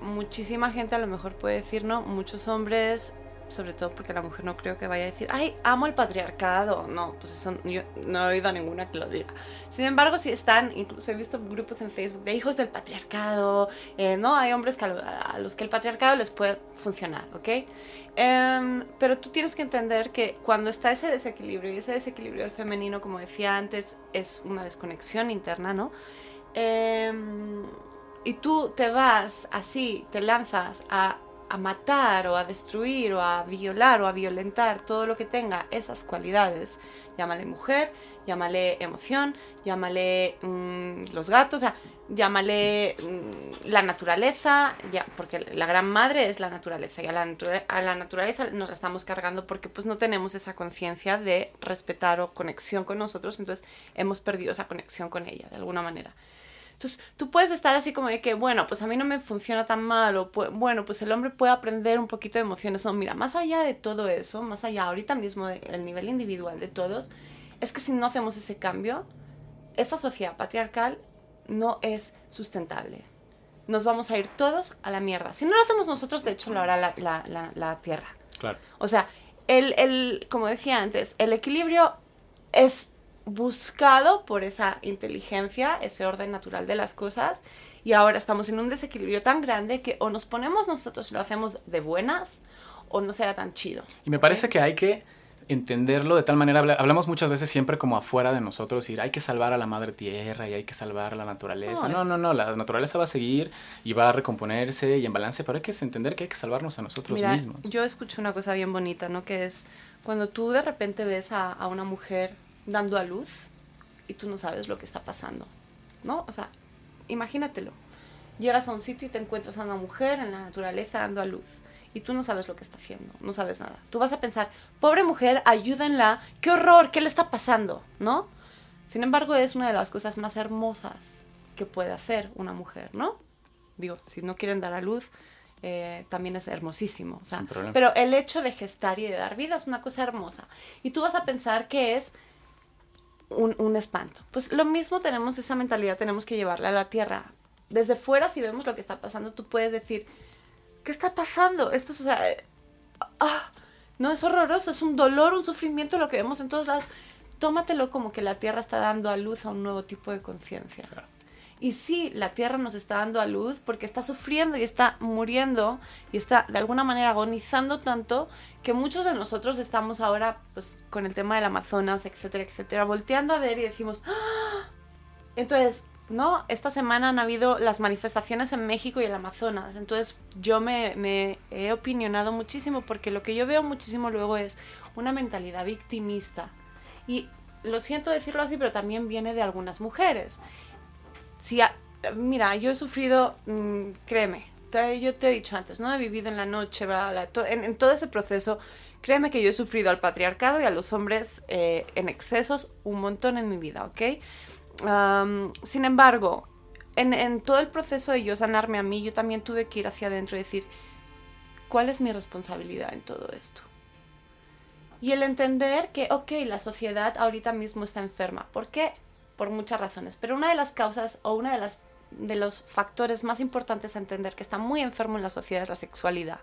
muchísima gente a lo mejor puede decir, ¿no? Muchos hombres, sobre todo porque la mujer no creo que vaya a decir, ay, amo el patriarcado. No, pues eso yo no he oído a ninguna que lo diga. Sin embargo, si están, incluso he visto grupos en Facebook de hijos del patriarcado, eh, ¿no? Hay hombres que a, los que el patriarcado les puede funcionar, ¿ok? Em, pero tú tienes que entender que cuando está ese desequilibrio, y ese desequilibrio del femenino, como decía antes, es una desconexión interna, ¿no? Eh, y tú te vas así, te lanzas a, matar o a destruir o a violar o a violentar todo lo que tenga esas cualidades, llámale mujer, llámale emoción, llámale mm, los gatos, llámale mm, la naturaleza, porque la gran madre es la naturaleza y a la, a la naturaleza nos la estamos cargando porque pues no tenemos esa conciencia de respetar o conexión con nosotros, entonces hemos perdido esa conexión con ella de alguna manera. Entonces, tú puedes estar así como de que, bueno, pues a mí no me funciona tan mal, o bueno, pues el hombre puede aprender un poquito de emociones. No, mira, más allá de todo eso, más allá ahorita mismo del nivel individual de todos, es que si no hacemos ese cambio, esta sociedad patriarcal no es sustentable. Nos vamos a ir todos a la mierda. Si no lo hacemos nosotros, de hecho lo hará la, la, la Tierra. Claro. O sea, el, el, como decía antes, el equilibrio es buscado por esa inteligencia, ese orden natural de las cosas, y ahora estamos en un desequilibrio tan grande que o nos ponemos nosotros y lo hacemos de buenas, o no será tan chido. Y me parece que hay que entenderlo de tal manera, hablamos muchas veces siempre como afuera de nosotros, y hay que salvar a la madre tierra y hay que salvar a la naturaleza. No, no, no, la naturaleza va a seguir y va a recomponerse y en balance, pero hay que entender que hay que salvarnos a nosotros mismos. Yo escucho una cosa bien bonita, ¿no? Que es cuando tú de repente ves a, a una mujer dando a luz y tú no sabes lo que está pasando, ¿no? O sea, imagínatelo. Llegas a un sitio y te encuentras a una mujer en la naturaleza dando a luz y tú no sabes lo que está haciendo, no sabes nada. Tú vas a pensar, pobre mujer, ayúdenla, qué horror, qué le está pasando, ¿no? Sin embargo, es una de las cosas más hermosas que puede hacer una mujer, ¿no? Digo, si no quieren dar a luz, eh, también es hermosísimo. pero el hecho de gestar y de dar vida es una cosa hermosa. Y tú vas a pensar que es un, espanto. Pues lo mismo tenemos esa mentalidad, tenemos que llevarla a la tierra. Desde fuera, si vemos lo que está pasando, tú puedes decir, ¿qué está pasando? Esto es, o sea, ah, no es horroroso, es un dolor, un sufrimiento lo que vemos en todos lados. Tómatelo como que la tierra está dando a luz a un nuevo tipo de conciencia. Y sí, la tierra nos está dando a luz porque está sufriendo y está muriendo y está de alguna manera agonizando tanto que muchos de nosotros estamos ahora pues con el tema del Amazonas, etcétera, etcétera, volteando a ver y decimos, ¡Ah! entonces ¿no? Esta semana han habido las manifestaciones en México y el Amazonas, entonces yo me, me, he opinionado muchísimo porque lo que yo veo muchísimo luego es una mentalidad victimista. Y lo siento decirlo así, pero también viene de algunas mujeres. Si mira, yo he sufrido, mm, créeme, yo te he dicho antes, ¿no? He vivido en la noche, en, todo ese proceso, créeme que yo he sufrido al patriarcado y a los hombres eh, en excesos un montón en mi vida, ¿ok? sin embargo, en, en, todo el proceso de yo sanarme a mí, yo también tuve que ir hacia adentro y decir, ¿cuál es mi responsabilidad en todo esto? Y el entender que, ok, la sociedad ahorita mismo está enferma. ¿Por qué? Por muchas razones. Pero una de las causas o una de las de los factores más importantes a entender que está muy enfermo en la sociedad es la sexualidad.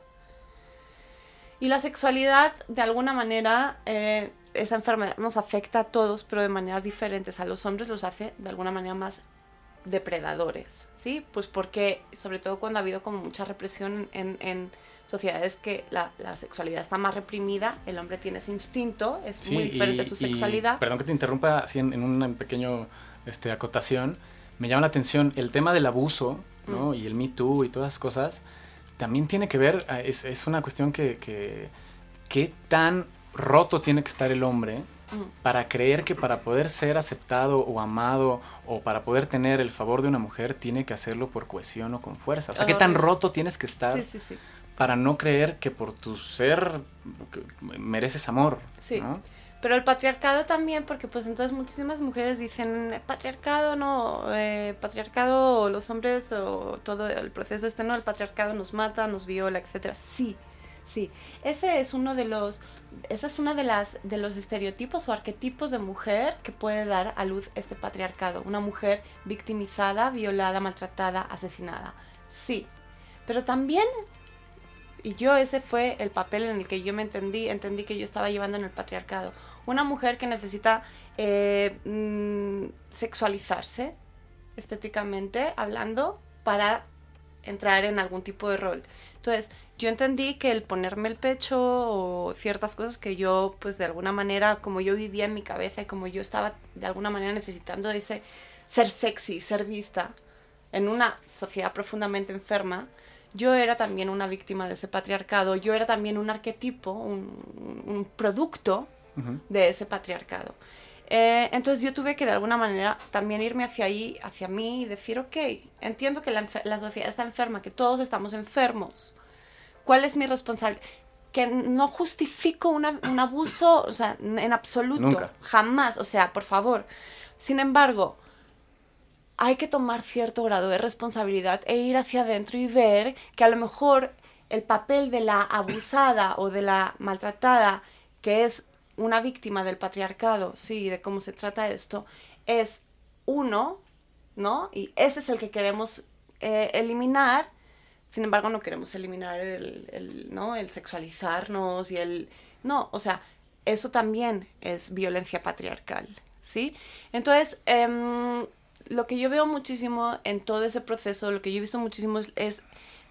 Y la sexualidad, de alguna manera, eh, esa enfermedad nos afecta a todos, pero de maneras diferentes. A los hombres los hace de alguna manera más depredadores, ¿sí? Pues porque, sobre todo cuando ha habido como mucha represión en, sociedades que la, sexualidad está más reprimida, el hombre tiene ese instinto, es muy diferente su sexualidad. perdón que te interrumpa así en, en una pequeño este, acotación me llama la atención el tema del abuso, ¿no? Mm. Y el Me Too y todas esas cosas, también tiene que ver, ah, es, es una cuestión que, que, qué tan roto tiene que estar el hombre mm. para creer que para poder ser aceptado o amado o para poder tener el favor de una mujer tiene que hacerlo por cohesión o con fuerza. O sea, qué tan roto tienes que estar para no creer que por tu ser mereces amor. Sí. ¿no? Pero el patriarcado también, porque pues entonces muchísimas mujeres dicen, patriarcado no, eh, patriarcado los hombres o todo el proceso este, no, el patriarcado nos mata, nos viola, etcétera. Sí, sí. Ese es uno de los, esa es una de las, de los estereotipos o arquetipos de mujer que puede dar a luz este patriarcado. Una mujer victimizada, violada, maltratada, asesinada. Sí. Pero también y yo ese fue el papel en el que yo me entendí, entendí que yo estaba llevando en el patriarcado. Una mujer que necesita eh, mm, sexualizarse estéticamente hablando para entrar en algún tipo de rol. Entonces, yo entendí que el ponerme el pecho o ciertas cosas que yo, pues de alguna manera, como yo vivía en mi cabeza y como yo estaba de alguna manera necesitando ese ser sexy, ser vista en una sociedad profundamente enferma, yo era también una víctima de ese patriarcado, yo era también un arquetipo, un, producto de ese patriarcado. Eh, entonces yo tuve que de alguna manera también irme hacia ahí, hacia mí y decir, ok, entiendo que la, sociedad está enferma, que todos estamos enfermos. ¿Cuál es mi responsabilidad? Que no justifico un abuso, o sea, en absoluto, jamás, o sea, por favor. Sin embargo, hay que tomar cierto grado de responsabilidad e ir hacia adentro y ver que a lo mejor el papel de la abusada o de la maltratada, que es una víctima del patriarcado, sí, de cómo se trata esto, es uno, ¿no? Y ese es el que queremos eh, eliminar. Sin embargo, no queremos eliminar el, ¿no? el sexualizarnos y el... No, o sea, eso también es violencia patriarcal, ¿sí? Entonces, em, lo que yo veo muchísimo en todo ese proceso, lo que yo he visto muchísimo es,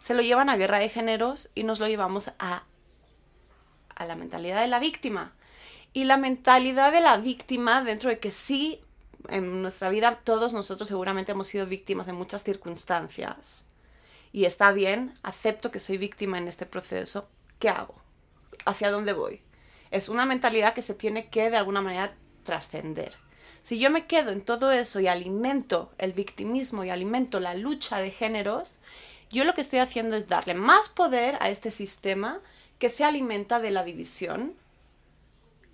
se lo llevan a guerra de géneros y nos lo llevamos a, a la mentalidad de la víctima. Y la mentalidad de la víctima, dentro de que sí, en nuestra vida todos nosotros seguramente hemos sido víctimas en muchas circunstancias. Y está bien, acepto que soy víctima en este proceso. ¿Qué hago? ¿Hacia dónde voy? Es una mentalidad que se tiene que de alguna manera trascender. Si yo me quedo en todo eso y alimento el victimismo y alimento la lucha de géneros, yo lo que estoy haciendo es darle más poder a este sistema que se alimenta de la división.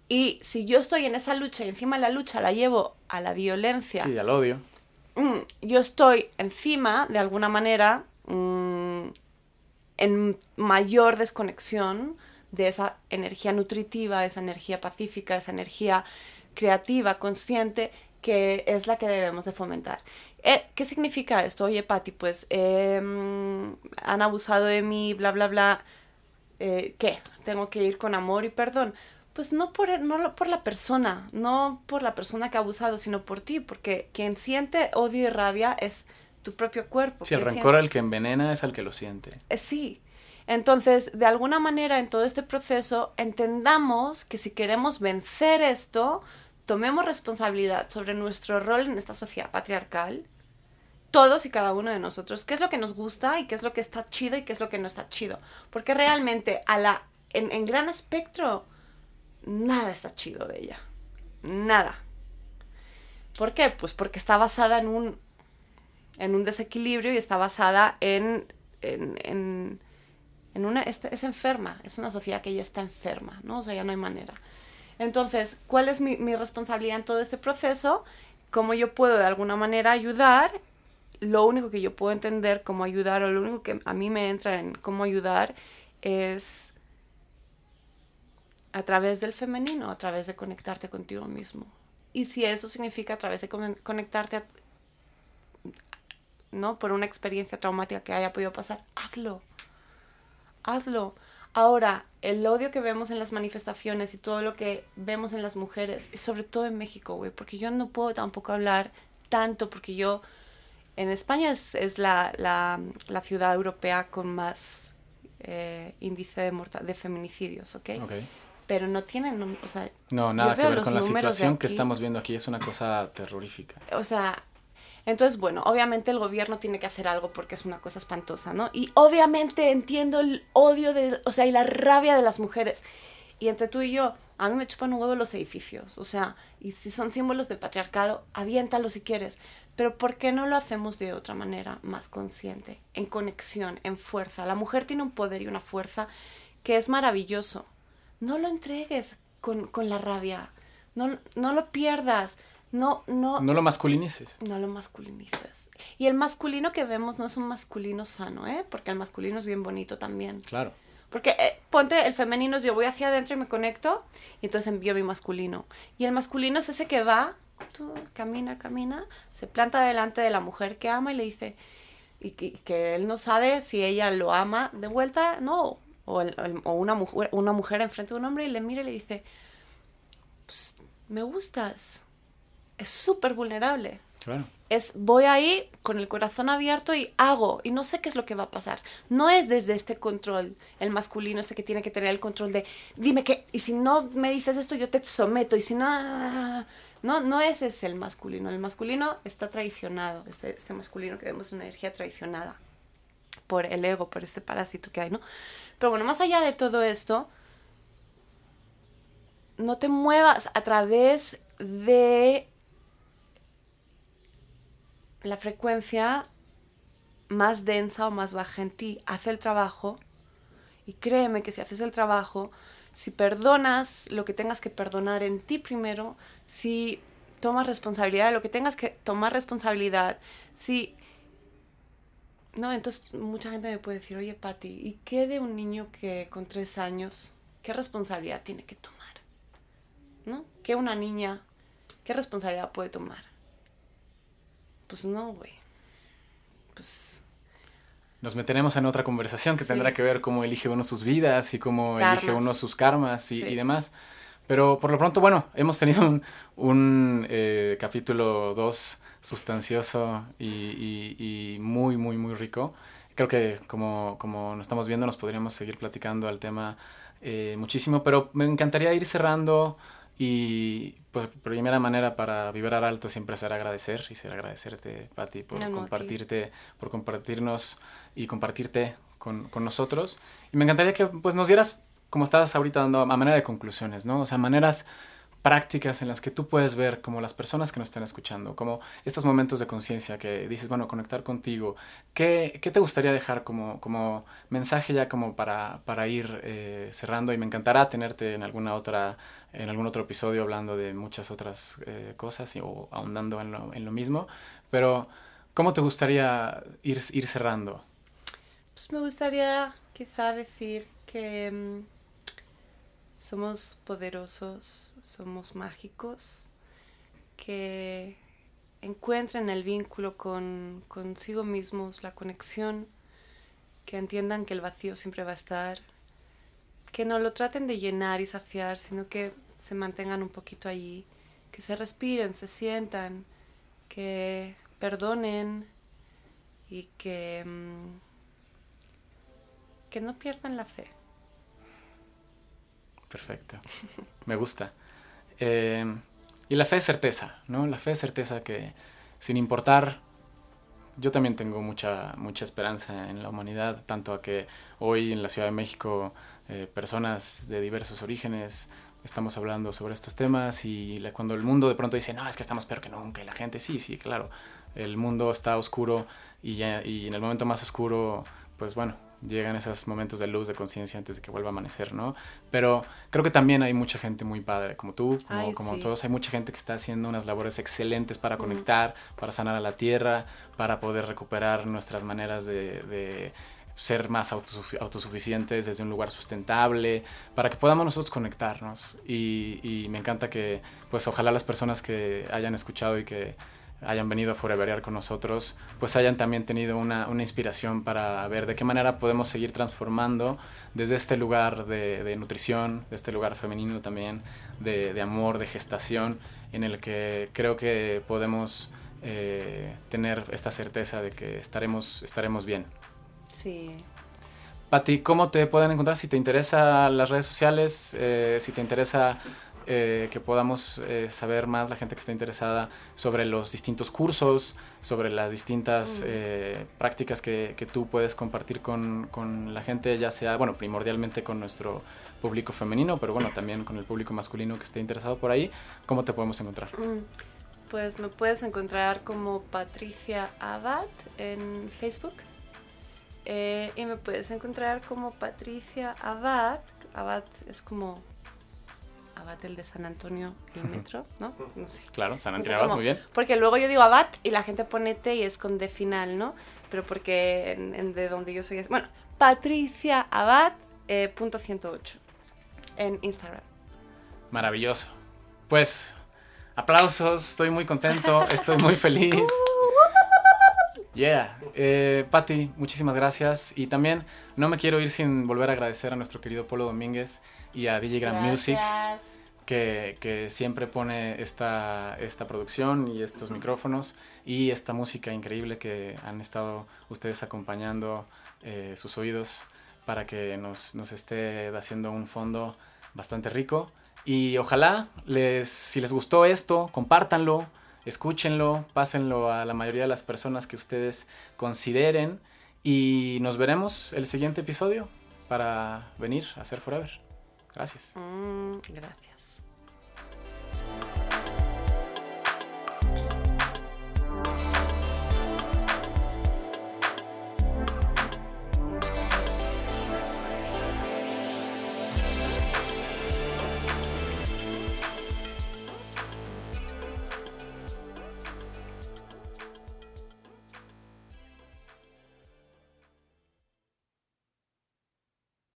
Y si yo estoy en esa lucha y encima de la lucha la llevo a la violencia. Sí, al odio. Mm, yo estoy encima, de alguna manera, mm, en mayor desconexión de esa energía nutritiva, esa energía pacífica, esa energía creativa, consciente, que es la que debemos de fomentar. Eh, ¿Qué significa esto? Oye, Patti, pues em, han abusado de mí, bla, bla, bla. Eh, ¿Qué? ¿Tengo que ir con amor y perdón? Pues no por, no por la persona, no por la persona que ha abusado, sino por ti, porque quien siente odio y rabia es tu propio cuerpo. Si el rencor al que envenena es al que lo siente. Eh, sí, entonces, de alguna manera, en todo este proceso, entendamos que si queremos vencer esto, tomemos responsabilidad sobre nuestro rol en esta sociedad patriarcal todos y cada uno de nosotros, qué es lo que nos gusta y qué es lo que está chido y qué es lo que no está chido. Porque realmente a la, en, gran espectro, nada está chido de ella. Nada. ¿Por qué? Pues porque está basada en un, en un desequilibrio y está basada en, en, Es, enferma, es una sociedad que ya está enferma, ¿no? O sea, ya no hay manera. Entonces, ¿cuál es mi, mi responsabilidad en todo este proceso? ¿Cómo yo puedo de alguna manera ayudar? Lo único que yo puedo entender cómo ayudar o lo único que a mí me entra en cómo ayudar es a través del femenino, a través de conectarte contigo mismo. Y si eso significa a través de conectarte ¿no? por una experiencia traumática que haya podido pasar, hazlo. Hazlo. Ahora, el odio que vemos en las manifestaciones y todo lo que vemos en las mujeres, sobre todo en México, güey, porque yo no puedo tampoco hablar tanto, porque yo, en España es, es la, la, la, ciudad europea con más eh, índice de, de feminicidios, ¿ok? okay pero no tienen, o sea... No, nada que ver con la situación que estamos viendo aquí, es una cosa terrorífica. O sea, entonces, bueno, obviamente el gobierno tiene que hacer algo porque es una cosa espantosa, ¿no? Y obviamente entiendo el odio de, o sea, y la rabia de las mujeres. Y entre tú y yo, a mí me chupan un huevo los edificios, o sea, y si son símbolos del patriarcado, aviéntalo si quieres. Pero ¿por qué no lo hacemos de otra manera, más consciente, en conexión, en fuerza? La mujer tiene un poder y una fuerza que es maravilloso no lo entregues con, con la rabia, no, no, lo pierdas, no, no... No lo masculinices. No lo masculinices. Y el masculino que vemos no es un masculino sano, ¿eh? Porque el masculino es bien bonito también. Claro. Porque eh, ponte, el femenino es yo voy hacia adentro y me conecto, y entonces envío mi masculino. Y el masculino es ese que va, tú, camina, camina, se planta delante de la mujer que ama y le dice, y que, que él no sabe si ella lo ama de vuelta, no, o, el, el, o una, mujer, una mujer enfrente de un hombre y le mira y le dice, me gustas. Es súper vulnerable. Claro. Es voy ahí con el corazón abierto y hago y no sé qué es lo que va a pasar. No es desde este control, el masculino, este que tiene que tener el control de dime que, y si no me dices esto, yo te someto, y si no. No, no ese es el masculino. El masculino está traicionado. Este, este masculino que vemos es una energía traicionada por el ego, por este parásito que hay, ¿no? Pero bueno, más allá de todo esto, no te muevas a través de la frecuencia más densa o más baja en ti. Haz el trabajo y créeme que si haces el trabajo, si perdonas lo que tengas que perdonar en ti primero, si tomas responsabilidad de lo que tengas que tomar responsabilidad, si no, entonces mucha gente me puede decir, oye Patti, ¿y qué de un niño que con tres años, qué responsabilidad tiene que tomar? ¿No? ¿Qué una niña, qué responsabilidad puede tomar? Pues no, güey. Pues... Nos meteremos en otra conversación que sí. tendrá que ver cómo elige uno sus vidas y cómo karmas. elige uno sus karmas y, sí. y, demás. Pero por lo pronto, bueno, hemos tenido un, un eh, capítulo 2 sustancioso y, y, y, muy, muy, muy rico. Creo que como, como nos estamos viendo nos podríamos seguir platicando al tema eh, muchísimo, pero me encantaría ir cerrando y pues primera manera para vibrar alto siempre ser agradecer y ser agradecerte, Patti, por no, compartirte, aquí. por compartirnos y compartirte con, con, nosotros. Y me encantaría que pues nos dieras, como estás ahorita dando, a manera de conclusiones, ¿no? O sea, maneras prácticas en las que tú puedes ver como las personas que nos están escuchando, como estos momentos de conciencia que dices, bueno, conectar contigo, ¿qué, qué te gustaría dejar como, como mensaje ya como para, para ir eh, cerrando? Y me encantará tenerte en alguna otra, en algún otro episodio hablando de muchas otras eh, cosas y, o ahondando en lo, en lo mismo, pero ¿cómo te gustaría ir, ir cerrando? Pues me gustaría quizá decir que somos poderosos, somos mágicos, que encuentren el vínculo con consigo mismos, la conexión, que entiendan que el vacío siempre va a estar, que no lo traten de llenar y saciar, sino que se mantengan un poquito allí, que se respiren, se sientan, que perdonen y que, mmm, que no pierdan la fe. Perfecto. Me gusta. Eh, y la fe es certeza, ¿no? La fe es certeza que sin importar yo también tengo mucha, mucha esperanza en la humanidad, tanto a que hoy en la Ciudad de México eh, personas de diversos orígenes estamos hablando sobre estos temas y cuando el mundo de pronto dice, no, es que estamos peor que nunca, y la gente, sí, sí, claro, el mundo está oscuro y, ya, y en el momento más oscuro, pues bueno, llegan esos momentos de luz, de conciencia antes de que vuelva a amanecer, ¿no? Pero creo que también hay mucha gente muy padre, como tú, como, todos, hay mucha gente que está haciendo unas labores excelentes para conectar, para sanar a la tierra, para poder recuperar nuestras maneras de, ser más autosuficientes desde un lugar sustentable, para que podamos nosotros conectarnos. Y, y me encanta que, pues ojalá las personas que hayan escuchado y que hayan venido a foreverear con nosotros, pues hayan también tenido una, inspiración para ver de qué manera podemos seguir transformando desde este lugar de, nutrición, de este lugar femenino también, de, amor, de gestación, en el que creo que podemos eh, tener esta certeza de que estaremos, estaremos bien. Sí. Pati, ¿cómo te pueden encontrar si te interesa las redes sociales, eh, si te interesa eh, que podamos eh, saber más la gente que está interesada sobre los distintos cursos, sobre las distintas eh, prácticas que, que, tú puedes compartir con, con, la gente, ya sea, bueno, primordialmente con nuestro público femenino, pero bueno, también con el público masculino que esté interesado por ahí, ¿cómo te podemos encontrar? Mm, pues me puedes encontrar como Patricia Abad en Facebook. y me puedes encontrar como Patricia Abad. Abad es como Abad el de San Antonio, el metro, ¿no? No sé. Claro, San Antonio Abad, muy bien. Porque luego yo digo Abad y la gente pone T y es con D final, ¿no? Pero porque en, de donde yo soy es... Bueno, Patricia Abad, eh, punto 108 en Instagram. Maravilloso. Pues, aplausos, estoy muy contento, estoy muy feliz. Yeah. Eh, Patti, muchísimas gracias. Y también no me quiero ir sin volver a agradecer a nuestro querido Polo Domínguez y a DJ Grand Music que, que, siempre pone esta, esta producción y estos micrófonos y esta música increíble que han estado ustedes acompañando eh, sus oídos para que nos, nos esté haciendo un fondo bastante rico. Y ojalá, les, si les gustó esto, compártanlo, escúchenlo, pásenlo a la mayoría de las personas que ustedes consideren y nos veremos el siguiente episodio para venir a ser Forever. Gracias. Mm, gracias.